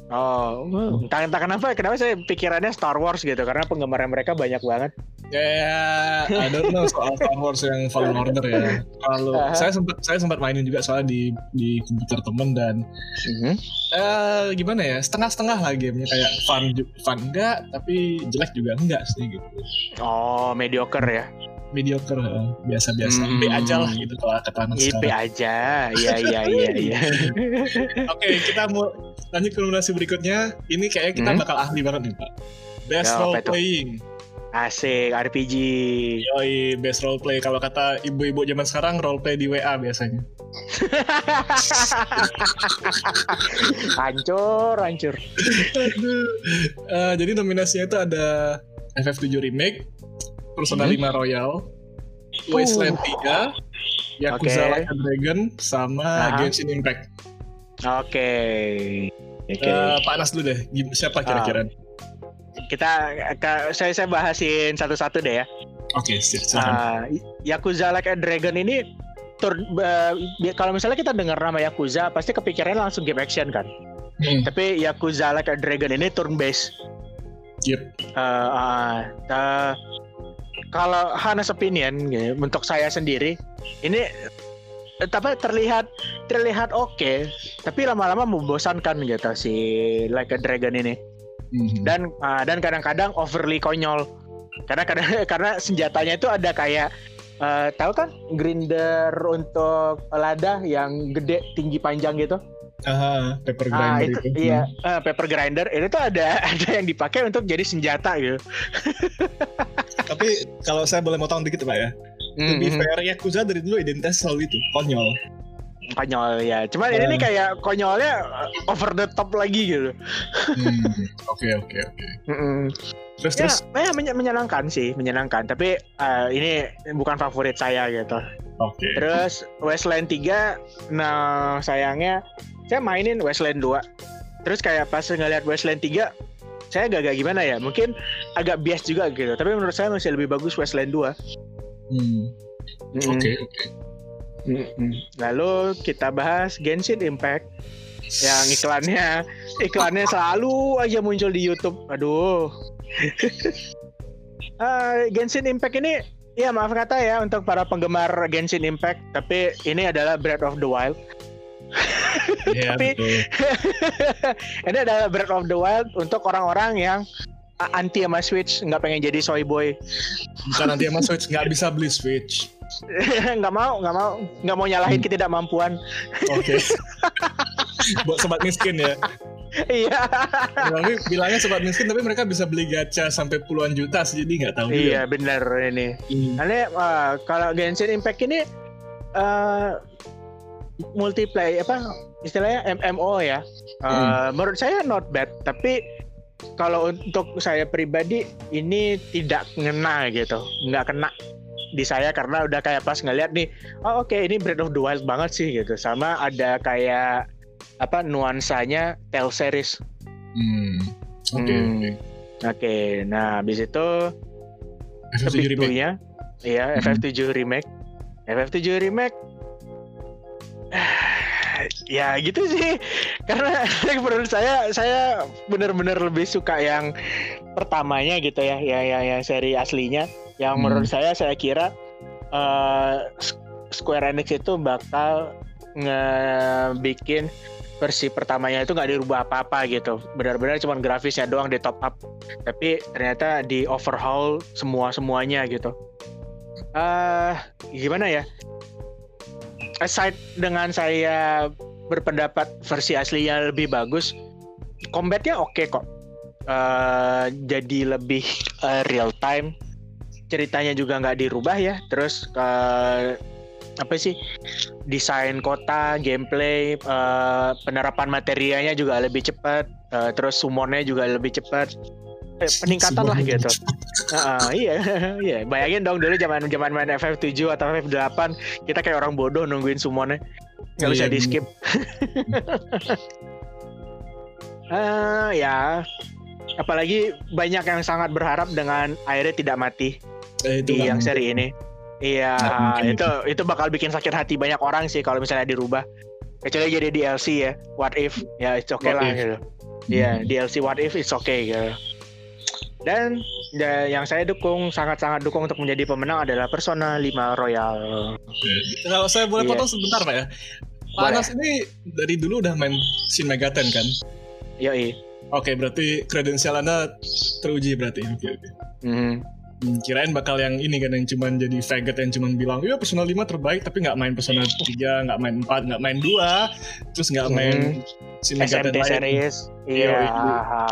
Oh, entah, entah kenapa kenapa saya pikirannya Star Wars gitu karena penggemarnya mereka banyak banget. Ya, I don't know soal Star Wars yang Fallen Order ya. Kalau Aha. saya sempat saya sempat mainin juga soalnya di di komputer temen dan Mhm. eh gimana ya setengah-setengah lah gamenya kayak fun fun enggak tapi jelek juga enggak sih gitu Oh, mediocre ya. Mediocre biasa-biasa Hmm. B aja lah gitu kalau kata anak IP sekarang aja. Iya iya iya iya. oke kita mau lanjut ke nominasi berikutnya ini kayaknya kita Hmm. bakal ahli banget nih pak best Ya, apa role playing Asik RPG. yoi best role play kalau kata ibu-ibu zaman sekarang role play di WA biasanya hancur, hancur. Aduh. Eh, jadi nominasinya itu ada FF7 Remake, Persona Hmm. 5 Royal, Wasteland Uh. 3, Yakuza Oke. Like a Dragon, sama Aha. Genshin Impact. Oke. Oke. Eh, Pak Anas dulu deh, siapa kira-kira? Kita ka- saya saya bahasin satu-satu deh ya. Oke, siap, silakan. Ah, Yakuza Like a Dragon ini tur- bi- kalau misalnya kita dengar nama Yakuza pasti kepikirannya langsung game action kan. Hmm, Tapi Yakuza Like a Dragon ini turn based. yep. Eh, ah, eh, kalau Hana's opinion gitu, untuk saya sendiri ini tapi terlihat terlihat oke tapi lama-lama membosankan gitu si Like a Dragon ini. Hmm. dan ah, dan kadang-kadang overly konyol. Karena kadang karena senjatanya itu ada kayak eh, tahu kan grinder untuk lada yang gede tinggi panjang gitu Aha, paper ah grinder itu itu. iya eh, paper grinder itu tuh ada ada yang dipakai untuk jadi senjata gitu Tapi kalau saya boleh motong dikit Pak ya. To be Mhm. fair, Yakuza dari dulu identitas selalu itu, konyol. konyol ya cuman ini Eh. nih kayak konyolnya uh, over the top lagi gitu Hmm, Oke, oke, oke. Terus, ya, terus. ya menye- menyenangkan sih menyenangkan tapi uh, ini bukan favorit saya gitu Oke. terus Westland 3 nah sayangnya saya mainin Westland 2 terus kayak pas ngeliat Westland 3 saya agak-agak gimana ya mungkin agak bias juga gitu tapi menurut saya masih lebih bagus Westland 2 Hmm, Mm-mm. Oke, oke. Mm-mm. lalu kita bahas Genshin Impact yang iklannya iklannya selalu aja muncul di YouTube. Aduh. Eh, Genshin Impact ini ya maaf kata ya untuk para penggemar Genshin Impact, tapi ini adalah Breath of the Wild. Iya, Tapi- ini adalah Breath of the Wild untuk orang-orang yang anti sama Switch, nggak pengen jadi soy boy. Bukan nanti sama Switch nggak bisa beli Switch. nggak mau, nggak mau, nggak mau nyalahin ketidakmampuan. Oke. Buat sobat miskin ya. Iya. Tapi bilangnya sobat miskin tapi mereka bisa beli gacha sampai puluhan juta sih jadi nggak tahu Iya benar ini. Hmm. Karena uh, kalau Genshin Impact ini uh, multiplayer apa istilahnya MMO ya. Uh, Menurut saya not bad, tapi kalau untuk saya pribadi ini tidak ngena gitu, nggak kena di saya karena udah kayak pas ngeliat nih, oh oke ini Breath of the Wild banget sih gitu, sama ada kayak apa nuansanya Tale series. Hmm. Oke. Hmm. oke. Nah habis itu FF7 Big remake. Iya Mhm. FF7 remake. FF7 remake ya gitu sih. Karena menurut saya saya benar-benar lebih suka yang pertamanya gitu ya ya ya yang seri aslinya. Yang Hmm. menurut saya saya kira eh, Square Enix itu bakal ngebikin versi pertamanya itu nggak dirubah apa-apa gitu. Benar-benar cuma grafisnya doang di top up. Tapi ternyata di overhaul semua semuanya gitu. Eh gimana ya aside dengan saya berpendapat versi aslinya lebih bagus combatnya oke kok. Eh, jadi lebih eh, real time. Ceritanya juga nggak dirubah ya. Terus eh, apa sih desain kota gameplay eh, penerapan materianya juga lebih cepat eh, terus summonnya juga lebih cepat Eh, peningkatan lah gitu Ah, iya, iya. Bayangin dong dulu zaman zaman main FF7 atau FF8 kita kayak orang bodoh nungguin summonnya nggak bisa Iya, di skip. Ah, ya. Apalagi banyak yang sangat berharap dengan airnya tidak mati Eh, itu di nggak yang seri ini. Iya, mungkin itu itu bakal bikin sakit hati banyak orang sih kalau misalnya dirubah. Kecuali jadi DLC ya, what if ya it's okay What lah if. gitu. Iya, DLC what if it's okay gitu. Dan ya, yang saya dukung sangat-sangat dukung untuk menjadi pemenang adalah Persona 5 Royal. Kalau saya boleh Iya. potong sebentar Pak ya. Panas ini dari dulu udah main Shin Megaten kan? Yoi. Oke, berarti kredensial Anda teruji berarti. Oke, oke. Mhm. Hmm, kirain bakal yang ini kan yang cuman jadi faggot yang cuman bilang, "Iya, Persona 5 terbaik," tapi nggak main Persona 3, nggak main 4, nggak main 2, terus nggak main Shin Megaten SMT lain. series. Iya, Iya.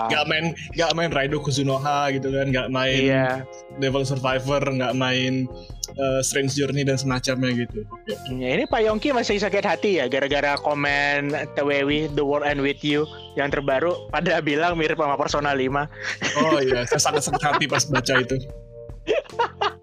Nggak main nggak main Raido Kuzunoha gitu kan, nggak main Iya. Devil Survivor, nggak main uh, Strange Journey dan semacamnya gitu. Ya, ini Pak Yongki masih sakit hati ya gara-gara komen TWW The World End With You yang terbaru pada bilang mirip sama Persona 5. Oh iya, saya sangat sakit hati pas baca itu.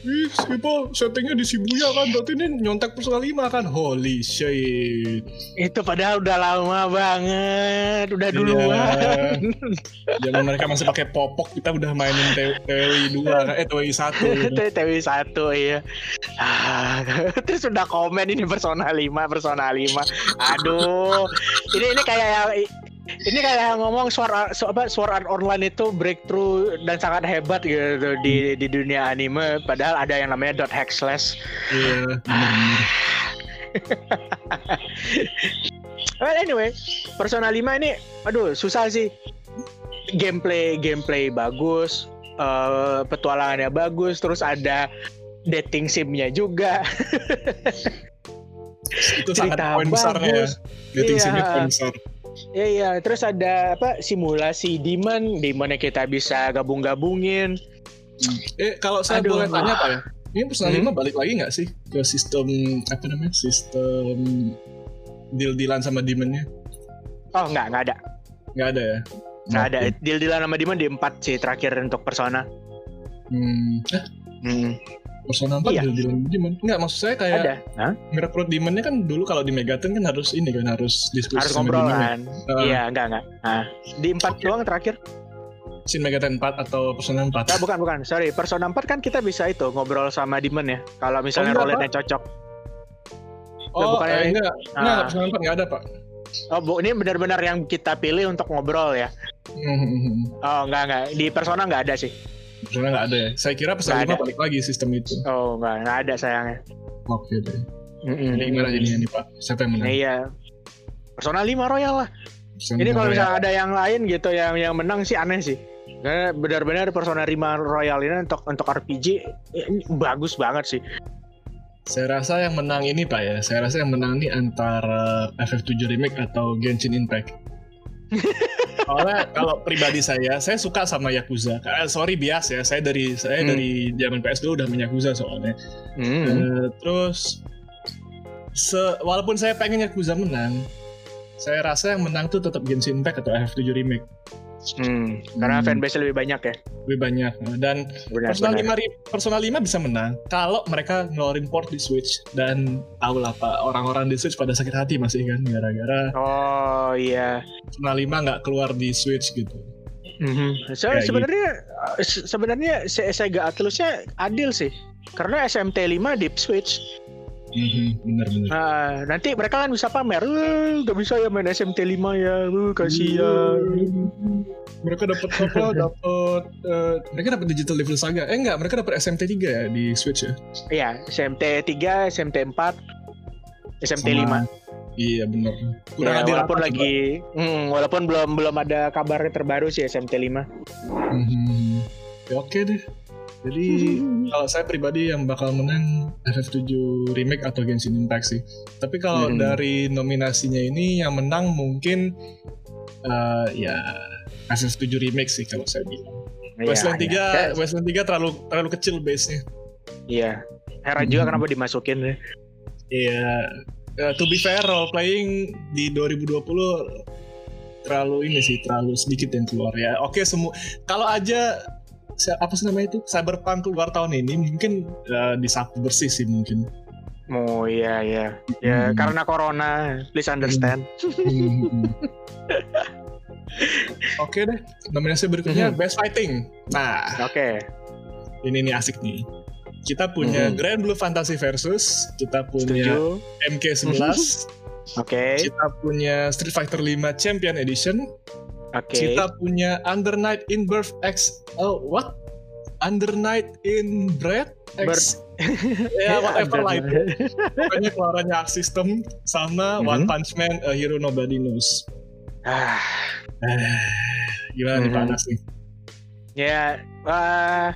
Ih, siapa settingnya di Shibuya kan? Berarti ini nyontek 5 kan? Holy shit. Itu padahal udah lama banget, udah Iya. duluan. Zaman mereka masih pakai popok, kita udah mainin TWI 2 kan? Eh, TWI 1. Itu TWW 1 iya. Ah, terus udah komen ini Persona 5, Persona 5. Aduh. Ini ini kayak yang ini kayak ngomong suara su- apa Art Online itu breakthrough dan sangat hebat gitu di di dunia anime padahal ada yang namanya dot hack slash bener-bener. Well anyway, Persona 5 ini aduh susah sih. Gameplay gameplay bagus, eh, petualangannya bagus, terus ada dating simnya juga. Itu sangat Cerita poin besarnya ya. Dating Iya. scene-nya poin besar. Iya iya, terus ada apa simulasi demon, demonnya kita bisa gabung-gabungin. Eh, kalau saya Aduh. boleh tanya Pak ya, ini Persona Hmm? 5 balik lagi nggak sih ke sistem, apa namanya, sistem deal-dealan sama demonnya? Oh nggak nggak ada, Nggak ada ya? nggak ada. Deal-dealan sama demon di 4 sih terakhir untuk Persona. Hmm, eh, Hmm, Persona 4 Iya. deal-dealan sama demon? Nggak, maksud saya kayak ada. Hah? ngerekrut demonnya kan dulu kalau di Megaten kan harus ini kan, harus diskusi Harus sama kan? Uh, Iya nggak nggak. Nah, di 4 doang terakhir. Shin Megaten 4 atau Persona 4? Nah, bukan bukan, sorry. Persona 4 kan kita bisa itu ngobrol sama demon ya. Kalau misalnya Oh, enggak, roletnya cocok. oh, bukan eh, enggak, Ah. enggak, Persona 4 nggak ada Pak. Oh, bu, ini benar-benar yang kita pilih untuk ngobrol ya. Hmm, Oh, enggak enggak. Di Persona enggak ada sih. Persona nggak ada ya? Saya kira Nggak 5 ada. balik lagi sistem itu. Oh, enggak, enggak ada sayangnya. Oke deh. Mm-mm. Jadi gimana jadinya nih Pak? Siapa yang menang? Nah, iya. Persona 5 Royal lah. Persona Ini kalau misalnya ada yang lain gitu yang yang menang sih aneh sih. Karena benar-benar Persona 5 Royal ini untuk untuk RPG eh, ini bagus banget sih. Saya rasa yang menang ini Pak ya. Saya rasa yang menang ini antara FF7 Remake atau Genshin Impact. Soalnya kalau pribadi saya, saya suka sama Yakuza. Eh, sorry bias ya, saya dari saya Hmm. dari zaman PS2 udah main Yakuza soalnya. Hmm. Eh, terus se walaupun saya pengen Yakuza menang, saya rasa yang menang tuh tetap Genshin Impact atau FF7 Remake Hmm, Karena Hmm. fanbase lebih banyak ya. lebih banyak. Dan Benar, Persona benar. 5, ri- Persona 5 bisa menang kalau mereka ngeluarin port di Switch dan tahu lah Pak orang-orang di Switch pada sakit hati masih kan gara-gara Oh iya. Persona 5 nggak keluar di Switch gitu. Mhm. So, sebenarnya se- sebenarnya Se- Sega Atlusnya adil sih. Karena SMT 5 di Switch. Mhm, Bener-bener. Nah, nanti mereka kan bisa pamer. "Eh, Gak bisa ya main SMT 5 ya. Uh, kasihan. Mereka dapat apa? dapat eh, mereka dapat digital level saga. Eh enggak, mereka dapat SMT 3 ya di Switch ya. Iya, SMT 3, SMT 4, SMT Sama- 5. Iya bener. Kurang Ya, walaupun apa, lagi hmm, walaupun belum belum ada kabar terbaru sih SMT 5. Coba? Mhm. Ya, oke deh. Jadi kalau saya pribadi yang bakal menang FF7 remake atau Genshin Impact sih. Tapi kalau Hmm. dari nominasinya ini yang menang mungkin eh, ya FF7 remake sih kalau saya bilang. Iya, Wasteland 3 iya. Wasteland 3 terlalu terlalu kecil base-nya. Iya. Heran juga Hmm. kenapa dimasukin ya. Iya. Eh, to be fair role playing di 2020 terlalu ini sih terlalu sedikit yang keluar ya. Oke semua kalau aja apa sih namanya itu Cyberpunk keluar tahun ini mungkin eh, disapu bersih sih mungkin. Oh iya iya. Ya Hmm. karena corona, please understand. Oke deh, nominasi berikutnya Mhm. Best Fighting. Nah, Oke. ini nih asik nih. Kita punya Mhm. Grand Blue Fantasy versus, kita punya Setuju. MK11, Oke. kita punya Street Fighter 5 Champion Edition, Oke. kita punya Under Night in Birth X, oh what? Under Night in Breath X, ya whatever lah itu. Pokoknya keluarannya Arc System sama Mhm. One Punch Man, A Hero Nobody Knows. Ah, Eh, gimana nih Mhm. panas nih? ya eh,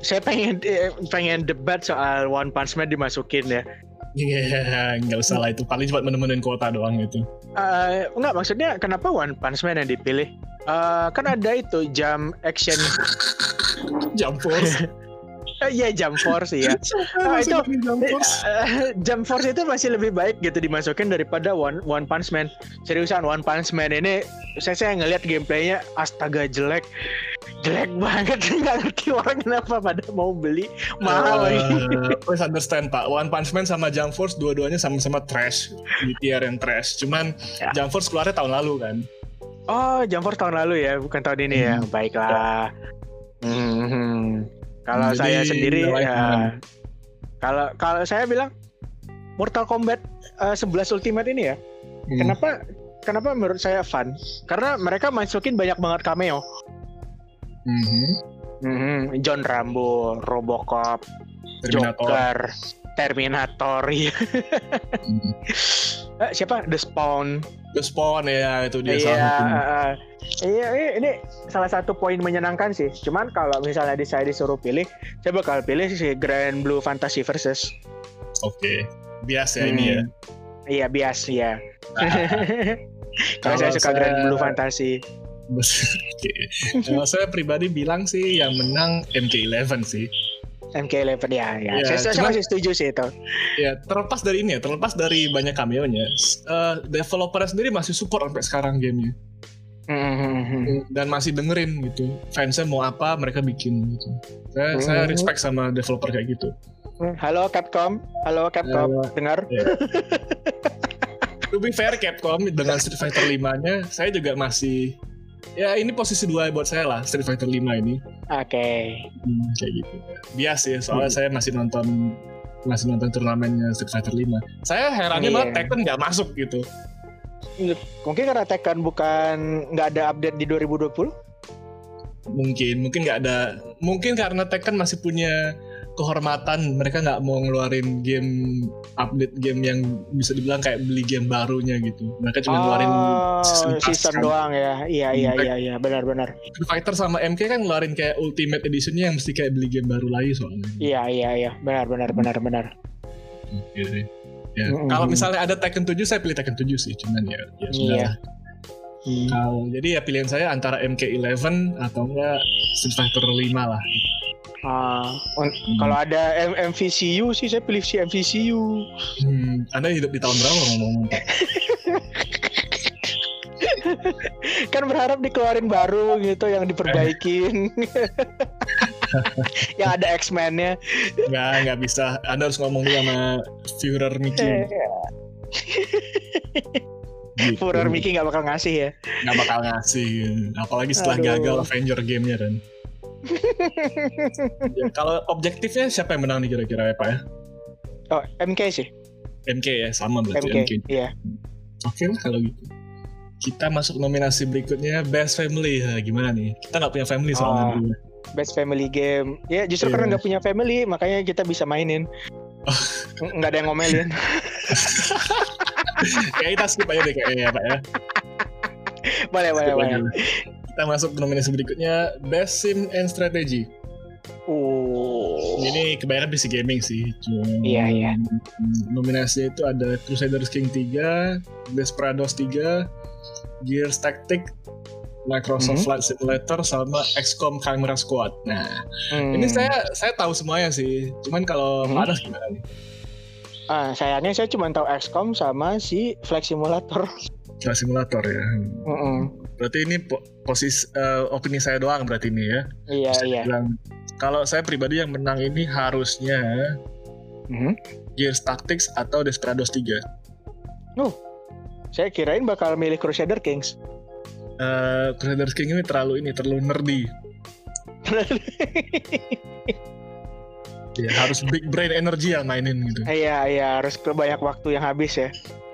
saya pengen eh, pengen debat soal One Punch Man dimasukin ya. Iya, nggak usah lah itu paling cuma menemuin kuota doang itu. Eh, enggak maksudnya kenapa One Punch Man yang dipilih? Eh, kan ada itu jam action Jump Force. Eh, Iya jam force ya. Ah, Masih itu- Jump Force. Eh, jam force itu masih lebih baik gitu dimasukin daripada One One Punch Man. Seriusan One Punch Man ini saya saya ngelihat gameplaynya astaga jelek. Jelek banget nggak ngerti orang kenapa pada mau beli mahal lagi. Please understand Pak, One Punch Man sama Jump Force dua-duanya sama-sama trash tier yang trash. Cuman Ya. Jump Force keluarnya tahun lalu kan. Oh, Jump Force tahun lalu ya, bukan tahun ini ya. Hmm. Baiklah. Hmm. Kalau Jadi, saya sendiri ya kalau kalau saya bilang Mortal Kombat eh, 11 Ultimate ini ya. Hmm. Kenapa kenapa menurut saya fun? Karena mereka masukin banyak banget cameo. Mhm. Mhm, John Rambo, Robocop, Terminator. Joker, Terminator, iya. Mhm. Eh, siapa? The Spawn. The Spawn ya itu dia Iya, salah satunya. eh, iya, ini, salah satu poin menyenangkan sih. Cuman kalau misalnya di saya disuruh pilih, saya bakal pilih si Grand Blue Fantasy versus. Oke. Bias ya ini ya. Hmm. Iya bias ya. Kalau Kalau saya suka saya- Grand Blue Fantasy. Kalau saya pribadi bilang sih yang menang MK11 sih. MK11 ya, ya. Iya, saya, saya masih setuju sih itu. Ya, terlepas dari ini ya, terlepas dari banyak cameo-nya, eh, developer sendiri masih support sampai sekarang gamenya. Mhm. dan masih dengerin gitu. Fansnya mau apa mereka bikin gitu. Saya, Hmm. saya respect sama developer kayak gitu. Halo Capcom, halo Capcom, Halo. dengar? To be fair Capcom dengan Street Fighter 5-nya, saya juga masih ya ini posisi dua buat saya lah Street Fighter 5 ini. Oke. Hmm, kayak gitu. Bias ya, soalnya Hmm. saya masih nonton masih nonton turnamennya Street Fighter 5. Saya herannya Iya. malah Tekken nggak masuk gitu. Mungkin karena Tekken bukan nggak ada update di 2020? Mungkin, mungkin nggak ada. Mungkin karena Tekken masih punya kehormatan mereka nggak mau ngeluarin game update game yang bisa dibilang kayak beli game barunya gitu. Mereka cuma ngeluarin Oh, season pass season kan. doang ya. Iya iya Hmm. iya iya benar-benar. Fighter sama MK kan ngeluarin kayak Ultimate Editionnya yang mesti kayak beli game baru lagi soalnya. Iya iya iya benar-benar benar-benar. Gitu. Ya. Mm-mm. Kalau misalnya ada Tekken 7 saya pilih Tekken 7 sih, cuman ya ya sudah. Iya. lah. Kalau jadi ya pilihan saya antara MK11 atau enggak Street Fighter 5 lah. Ah, un- kalau ada M- MVCU sih saya pilih si MVCU. Hmm, Anda hidup di tahun berapa ngomong? Kan berharap dikeluarin baru gitu yang diperbaikin. yang ada X-Men-nya. Nggak, nggak bisa. Anda harus ngomong dulu sama Führer Mickey. Gitu. Führer Mickey nggak bakal ngasih ya. Nggak bakal ngasih. Apalagi setelah Aduh. gagal Avenger game-nya kan. Ya, kalau objektifnya siapa yang menang nih kira-kira ya Pak ya? Oh, MK sih. MK ya, sama berarti MK. MK. Iya. Oke lah kalau gitu. Kita masuk nominasi berikutnya Best Family. Nah, gimana nih? Kita nggak punya family soalnya. Oh. Best family game. Ya justru Iya. karena nggak punya family makanya kita bisa mainin. Nggak ada yang ngomelin. Kayak kita skip aja deh kayaknya ya Pak ya. boleh boleh boleh. Kita masuk ke nominasi berikutnya Best Sim and Strategy. Uh. Ini kebanyakan PC gaming sih. Cuma Iya, iya. Nominasinya itu ada Crusaders King 3, Desperados 3, Gears Tactic, Microsoft Mhm. Flight Simulator sama XCOM Chimera Squad. Nah, Hmm. ini saya saya tahu semuanya sih. Cuman kalau Mhm. Pak Anas gimana nih? Ah, sayangnya saya cuma tahu XCOM sama si Flight Simulator. Flight Simulator ya. Mm-mm. Berarti ini po- posisi eh, opini saya doang berarti ini ya. Iya Bisa iya. dibilang, kalau saya pribadi yang menang ini harusnya Mhm. Gears Tactics atau Desperados 3. Saya kirain bakal milih Crusader Kings. Eh, Crusaders King ini terlalu ini terlalu nerdy. Ya, harus big brain energy yang mainin gitu. Iya iya harus ke banyak waktu yang habis ya.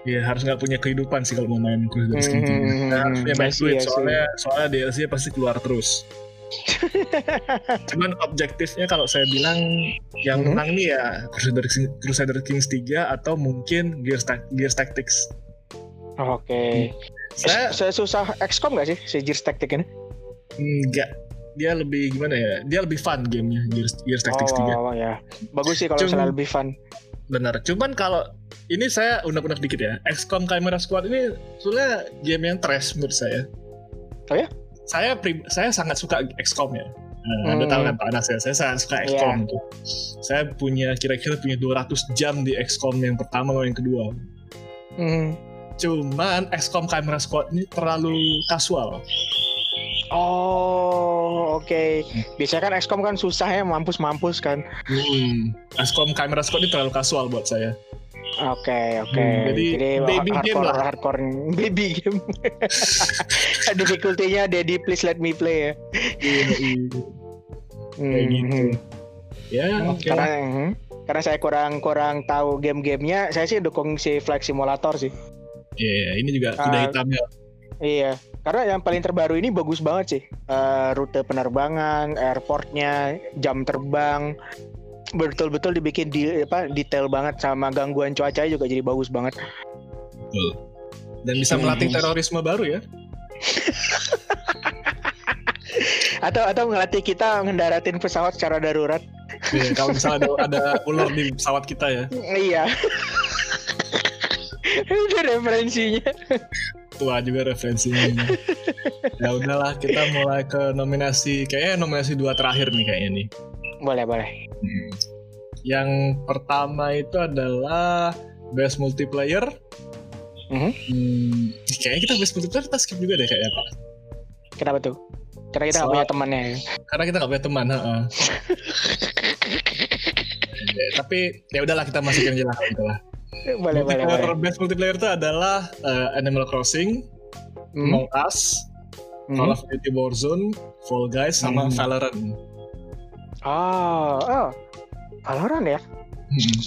Ya harus nggak punya kehidupan sih kalau mau main Crusaders King. Hmm, Nah, harus punya banyak I see, duit soalnya soalnya DLC pasti keluar terus. Cuman objektifnya kalau saya bilang yang Mhm. menang nih ya Crusader, Crusader Kings 3 atau mungkin Gears, Gears Tactics. Oke. Saya Saya susah XCOM gak sih si Gears Tactic ini? enggak dia lebih gimana ya? Dia lebih fun gamenya Gears, Gears Tactics 3. Oh, oh, ya. Bagus sih kalau misalnya lebih fun. Benar. Cuman kalau ini saya unek-unek dikit ya. XCOM Chimera Squad ini sebenarnya game yang trash menurut saya. Oh ya? Saya pri- saya sangat suka XCOM ya. Nah, Anda Hmm. tahu kan Pak Anas ya, saya sangat suka. XCOM tuh. Saya punya kira-kira punya 200 jam di XCOM yang pertama sama yang kedua. Hmm. Cuman XCOM Chimera Squad ini terlalu kasual. Oh, oke. Biasanya kan XCOM kan susah ya mampus-mampus kan. Hmm. XCOM Chimera Squad ini terlalu kasual buat saya. Oke, oke. Hmm, jadi baby game hardcore, lah. hardcore baby game. Difficulty-nya Daddy please let me play ya. Kayak Hmm, gitu. hmm. Ya, Hmm, oke karena lah. hmm, karena saya kurang kurang tahu game-gamenya, saya sih dukung si Flight Simulator sih. Iya, ini juga Ah. kuda hitamnya. Iya, karena yang paling terbaru ini bagus banget sih. Eh, rute penerbangan, airportnya, jam terbang, betul-betul dibikin di, apa, detail banget sama gangguan cuaca juga jadi bagus banget. Dan bisa melatih Hmm. terorisme baru ya. Atau atau ngelatih kita ngendaratin pesawat secara darurat. Iya, kalau misalnya ada, ada ular di pesawat kita ya. Iya. Itu referensinya. Tua juga referensinya. ya udahlah, kita mulai ke nominasi. Kayaknya nominasi dua terakhir nih kayaknya nih. Boleh, boleh. Hmm. Yang pertama itu adalah best multiplayer. Mhm. Hmm, kayaknya kita best multiplayer kita skip juga deh kayaknya Pak. Kenapa tuh? Karena kita nggak Soal- punya temannya. ya. Karena kita nggak punya teman. heeh. Ya, tapi ya udahlah kita masukin aja lah gitu lah. Boleh, boleh, Multiplayer- boleh. Best multiplayer itu adalah eh, Animal Crossing, Hmm, Among Us, hmm. Call of Duty Warzone, Fall Guys, sama Hmm. Valorant. Oh, oh. Valorant ya? Hmm.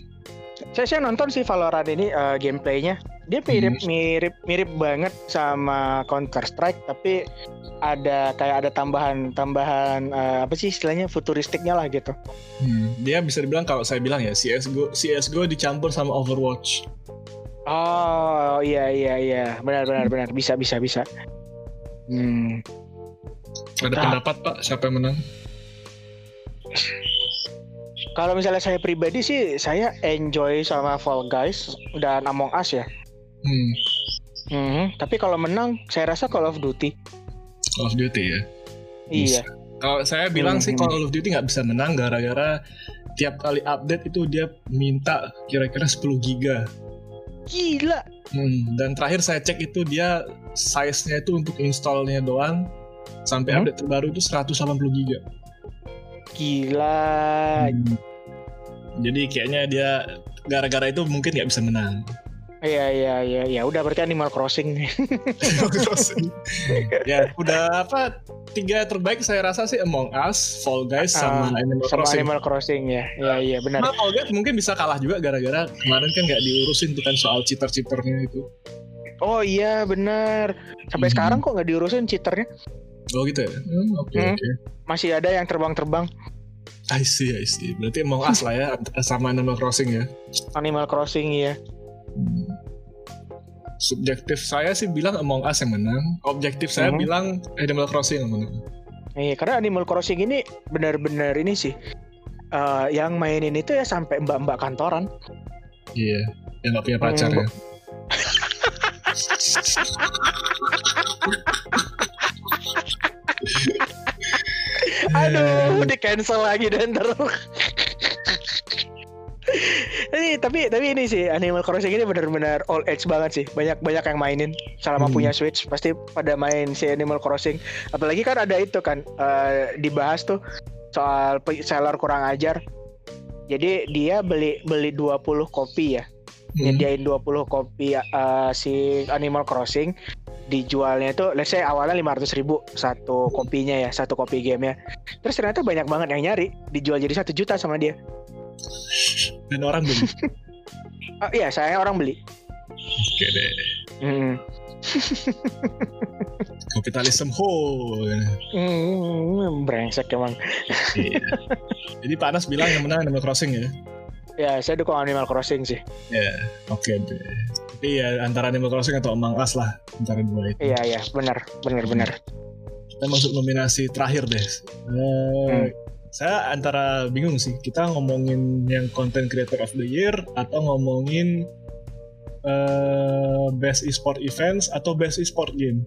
Saya, saya nonton sih Valorant ini eh, gameplaynya Dia mirip mirip mirip banget sama Counter Strike tapi ada kayak ada tambahan tambahan eh, apa sih istilahnya futuristiknya lah gitu. Hmm, dia bisa dibilang kalau saya bilang ya CS:GO CS:GO dicampur sama Overwatch. Oh iya iya iya benar benar benar bisa bisa bisa. Hmm. Ada Ah. pendapat Pak siapa yang menang? Kalau misalnya saya pribadi sih saya enjoy sama Fall Guys dan Among Us ya. Hmm, Hmm, tapi kalau menang saya rasa Call of Duty. Call of Duty ya. Iya. Kalau saya bilang sih Hmm. Call of Duty nggak bisa menang gara-gara tiap kali update itu dia minta kira-kira 10 giga. Gila. Hmm, dan terakhir saya cek itu dia size-nya itu untuk installnya doang sampai Hmm? update terbaru itu 180 giga. Gila. Hmm. Jadi kayaknya dia gara-gara itu mungkin nggak bisa menang. Iya iya iya ya udah berarti Animal Crossing nih. ya udah apa tiga terbaik saya rasa sih Among Us, Fall Guys sama Ah, Animal sama Crossing. Animal Crossing ya. Iya iya benar. Cuma Fall Guys mungkin bisa kalah juga gara-gara kemarin kan nggak diurusin tuh kan soal cheater-cheaternya itu. Oh iya benar. Sampai Hmm. sekarang kok nggak diurusin cheaternya? Oh gitu ya? Hmm, Oke Hmm. oke. Masih ada yang terbang-terbang. I see I see. Berarti Among Us lah ya sama Animal Crossing ya. Animal Crossing ya. Hmm. Subjektif saya sih bilang Among Us yang menang. Objektif saya Mhm. bilang Animal Crossing yang menang. Iya karena Animal Crossing ini benar-benar ini sih. eh, yang mainin itu ya sampai mbak-mbak kantoran. Iya. Yang nggak punya pacar Hmm. ya. Aduh, di cancel lagi dan terus. Ini tapi tapi ini sih Animal Crossing ini benar-benar all age banget sih. Banyak banyak yang mainin selama Hmm. punya Switch pasti pada main si Animal Crossing. Apalagi kan ada itu kan eh, dibahas tuh soal seller kurang ajar. Jadi dia beli beli 20 kopi ya. Hmm. Nyediain 20 kopi eh, si Animal Crossing dijualnya itu let's say awalnya 500 ribu satu kopinya ya satu kopi game ya terus ternyata banyak banget yang nyari dijual jadi satu juta sama dia Dan orang beli. oh, iya saya orang beli Oke deh. Hmm. Kapitalisme ho. Hmm, brengsek emang Iya. Jadi Pak Anas bilang yang menang Animal Crossing ya. ya saya dukung Animal Crossing sih Oke deh. Tapi ya antara Animal Crossing atau Among Us lah antara dua itu. iya iya benar benar benar Kita masuk nominasi terakhir deh. Eh, Hmm. Saya antara bingung sih. Kita ngomongin yang Content Creator of the Year atau ngomongin eh, Best Esport Events atau Best Esport Game.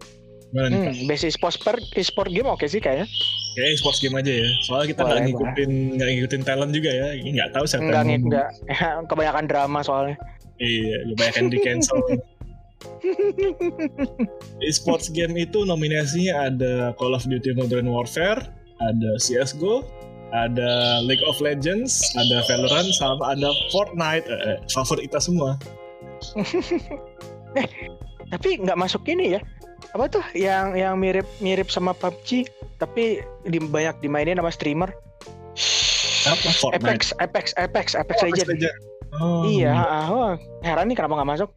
Gimana nih hmm, basic sport per sport game oke sih kayaknya Kayaknya sports game aja ya. Soalnya kita nggak ngikutin nggak ngikutin talent juga ya. Nggak tahu siapa enggak yang enggak kebanyakan drama soalnya Iya, kebanyakan di cancel. Esports game itu nominasinya ada Call of Duty Modern Warfare, ada CS:GO, ada League of Legends, ada Valorant, sama ada Fortnite. Eh, eh, favorit kita semua. tapi nggak masuk ini ya apa tuh yang yang mirip mirip sama PUBG tapi di, banyak dimainin sama streamer Apa? Fortnite. Apex Apex Apex Apex Oh, Apex Legends Legends. Oh, Iya, oh, heran nih kenapa nggak masuk?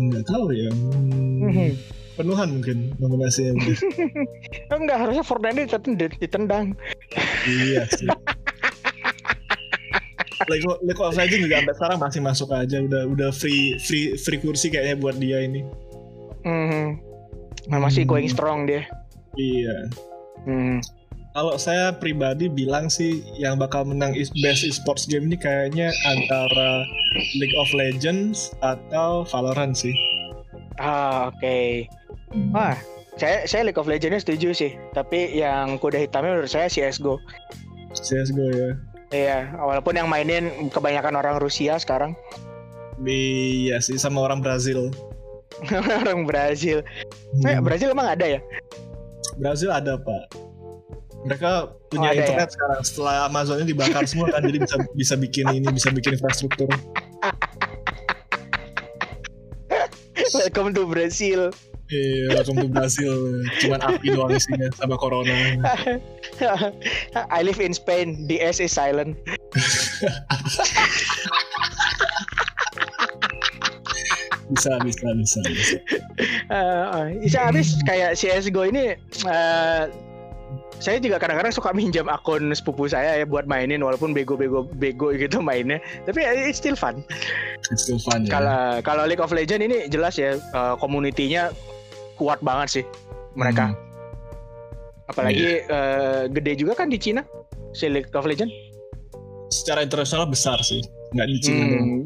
Nggak tahu ya. Hmm, Mhm. Penuhan mungkin nominasinya. mungkin. Enggak, harusnya Fortnite ditendang. ditendang. iya sih. League of, League of Legends juga sampai sekarang masih masuk aja udah udah free free free kursi kayaknya buat dia ini. Mhm. Nah, masih Hmm. going strong dia. Iya. Hmm. Kalau saya pribadi bilang sih yang bakal menang is- best esports game ini kayaknya antara League of Legends atau Valorant sih. Ah, oke. Wah, saya saya League of Legends setuju sih. Tapi yang kuda hitamnya menurut saya CS:GO. CS:GO ya. Iya, walaupun yang mainin kebanyakan orang Rusia sekarang. Iya sih sama orang Brazil. orang Brazil. Eh, Hmm. Brazil emang ada ya? Brazil ada pak. Mereka punya Oh, internet sekarang setelah Amazonnya dibakar semua kan jadi bisa bisa bikin ini bisa bikin infrastruktur. Welcome to Brazil. Iya, welcome to Brazil. Cuman api doang isinya sama corona. I live in Spain. The S is silent. bisa bisa bisa, bisa. Uh, habis kayak CSGO ini uh, saya juga kadang-kadang suka minjam akun sepupu saya ya buat mainin walaupun bego-bego bego gitu mainnya tapi it's still fun. It's still fun ya. Kalau kalau League of Legends ini jelas ya uh, komunitinya kuat banget sih mereka. Hmm. Apalagi yeah. uh, gede juga kan di Cina si League of Legends. Secara internasional besar sih, nggak di Cina hmm.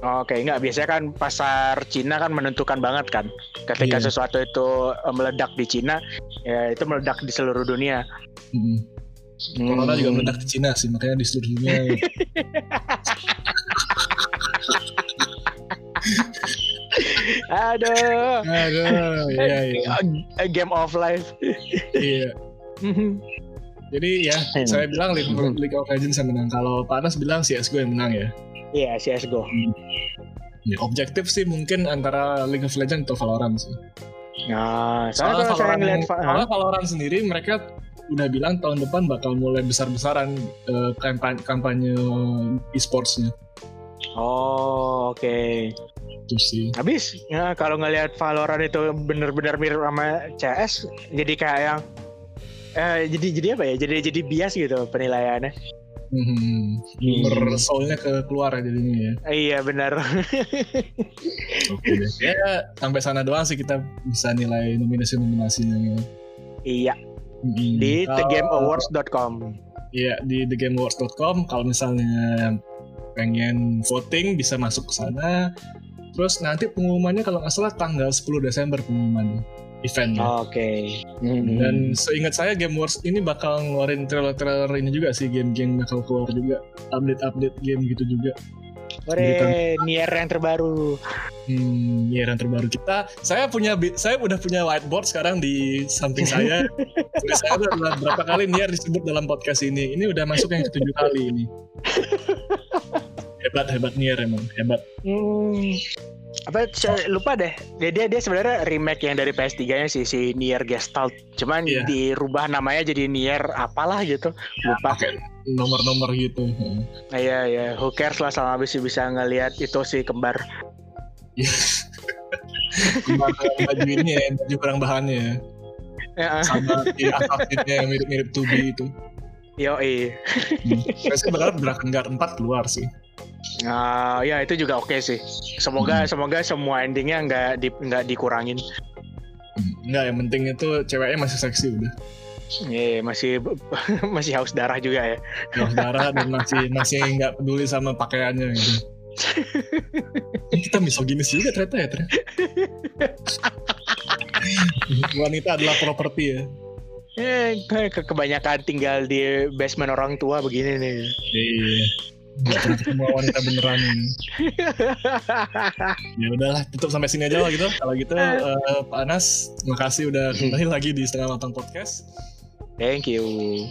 Oke, okay, nggak biasanya kan pasar Cina kan menentukan banget kan. Ketika yeah. sesuatu itu eh, meledak di Cina, ya itu meledak di seluruh dunia. Hmm. Hmm. Corona juga meledak di Cina sih, makanya di seluruh dunia. Aduh. Aduh, iya, iya. A game of life. iya. Jadi ya, saya bilang League, League of Legends yang menang. Kalau Panas bilang CSGO yang menang ya. Iya, CSGO. Hmm. Ya, objektif sih mungkin antara League of Legends atau Valorant sih. Nah, soalnya kalau saya ngeliat soalnya Valorant sendiri mereka udah bilang tahun depan bakal mulai besar-besaran uh, kampanye, kampanye e-sportsnya. Oh, oke. Okay. Itu sih. Habis ya, kalau ngelihat Valorant itu bener-bener mirip sama CS, jadi kayak yang eh, jadi jadi apa ya? Jadi jadi bias gitu penilaiannya. Hmm, hmm. soulnya ke keluar ya jadinya ya. Iya benar. Oke deh. Ya sampai sana doang sih kita bisa nilai nominasi-nominasinya. Ya. Iya. Hmm. Di thegameawards.com. Iya di thegameawards.com. Kalau misalnya pengen voting bisa masuk ke sana. Terus nanti pengumumannya kalau nggak salah tanggal 10 Desember pengumumannya event. Oke. Okay. Mm-hmm. Dan seingat saya Game Wars ini bakal ngeluarin trailer-trailer ini juga sih game-game bakal keluar juga update-update game gitu juga. Ore, Nier yang terbaru. Hmm, Nier yang terbaru kita. Saya punya, saya udah punya whiteboard sekarang di samping saya. saya udah berapa kali Nier disebut dalam podcast ini. Ini udah masuk yang ketujuh kali ini. hebat hebat Nier emang hebat. Hmm. Apa lupa deh. Dia dia, dia sebenarnya remake yang dari PS3 nya sih si Nier Gestalt. Cuman yeah. dirubah namanya jadi Nier apalah gitu. Lupa. Nomor-nomor gitu. Nah, iya ya who cares lah sama bisa bisa ngelihat itu si kembar. Kembar baju ini ya baju kurang bahannya ya. Sama di atasnya yang mirip-mirip tubi itu. Yo iya hmm. saya berharap Drakengard 4 keluar sih Uh, ya itu juga oke okay sih. Semoga hmm. semoga semua endingnya nggak di, nggak dikurangin. Nggak, yang penting itu ceweknya masih seksi udah. Iya, yeah, masih masih haus darah juga ya. Haus darah dan masih masih nggak peduli sama pakaiannya gitu. kita misoginis juga ternyata ya ternyata. Wanita adalah properti ya. Eh, ke kebanyakan tinggal di basement orang tua begini nih. Iya. Gak bukan semua wanita beneran. Ini. ya udahlah tutup sampai sini aja lah gitu. Kalau gitu uh, Pak Anas terima kasih udah kembali lagi di setengah matang podcast. Thank you.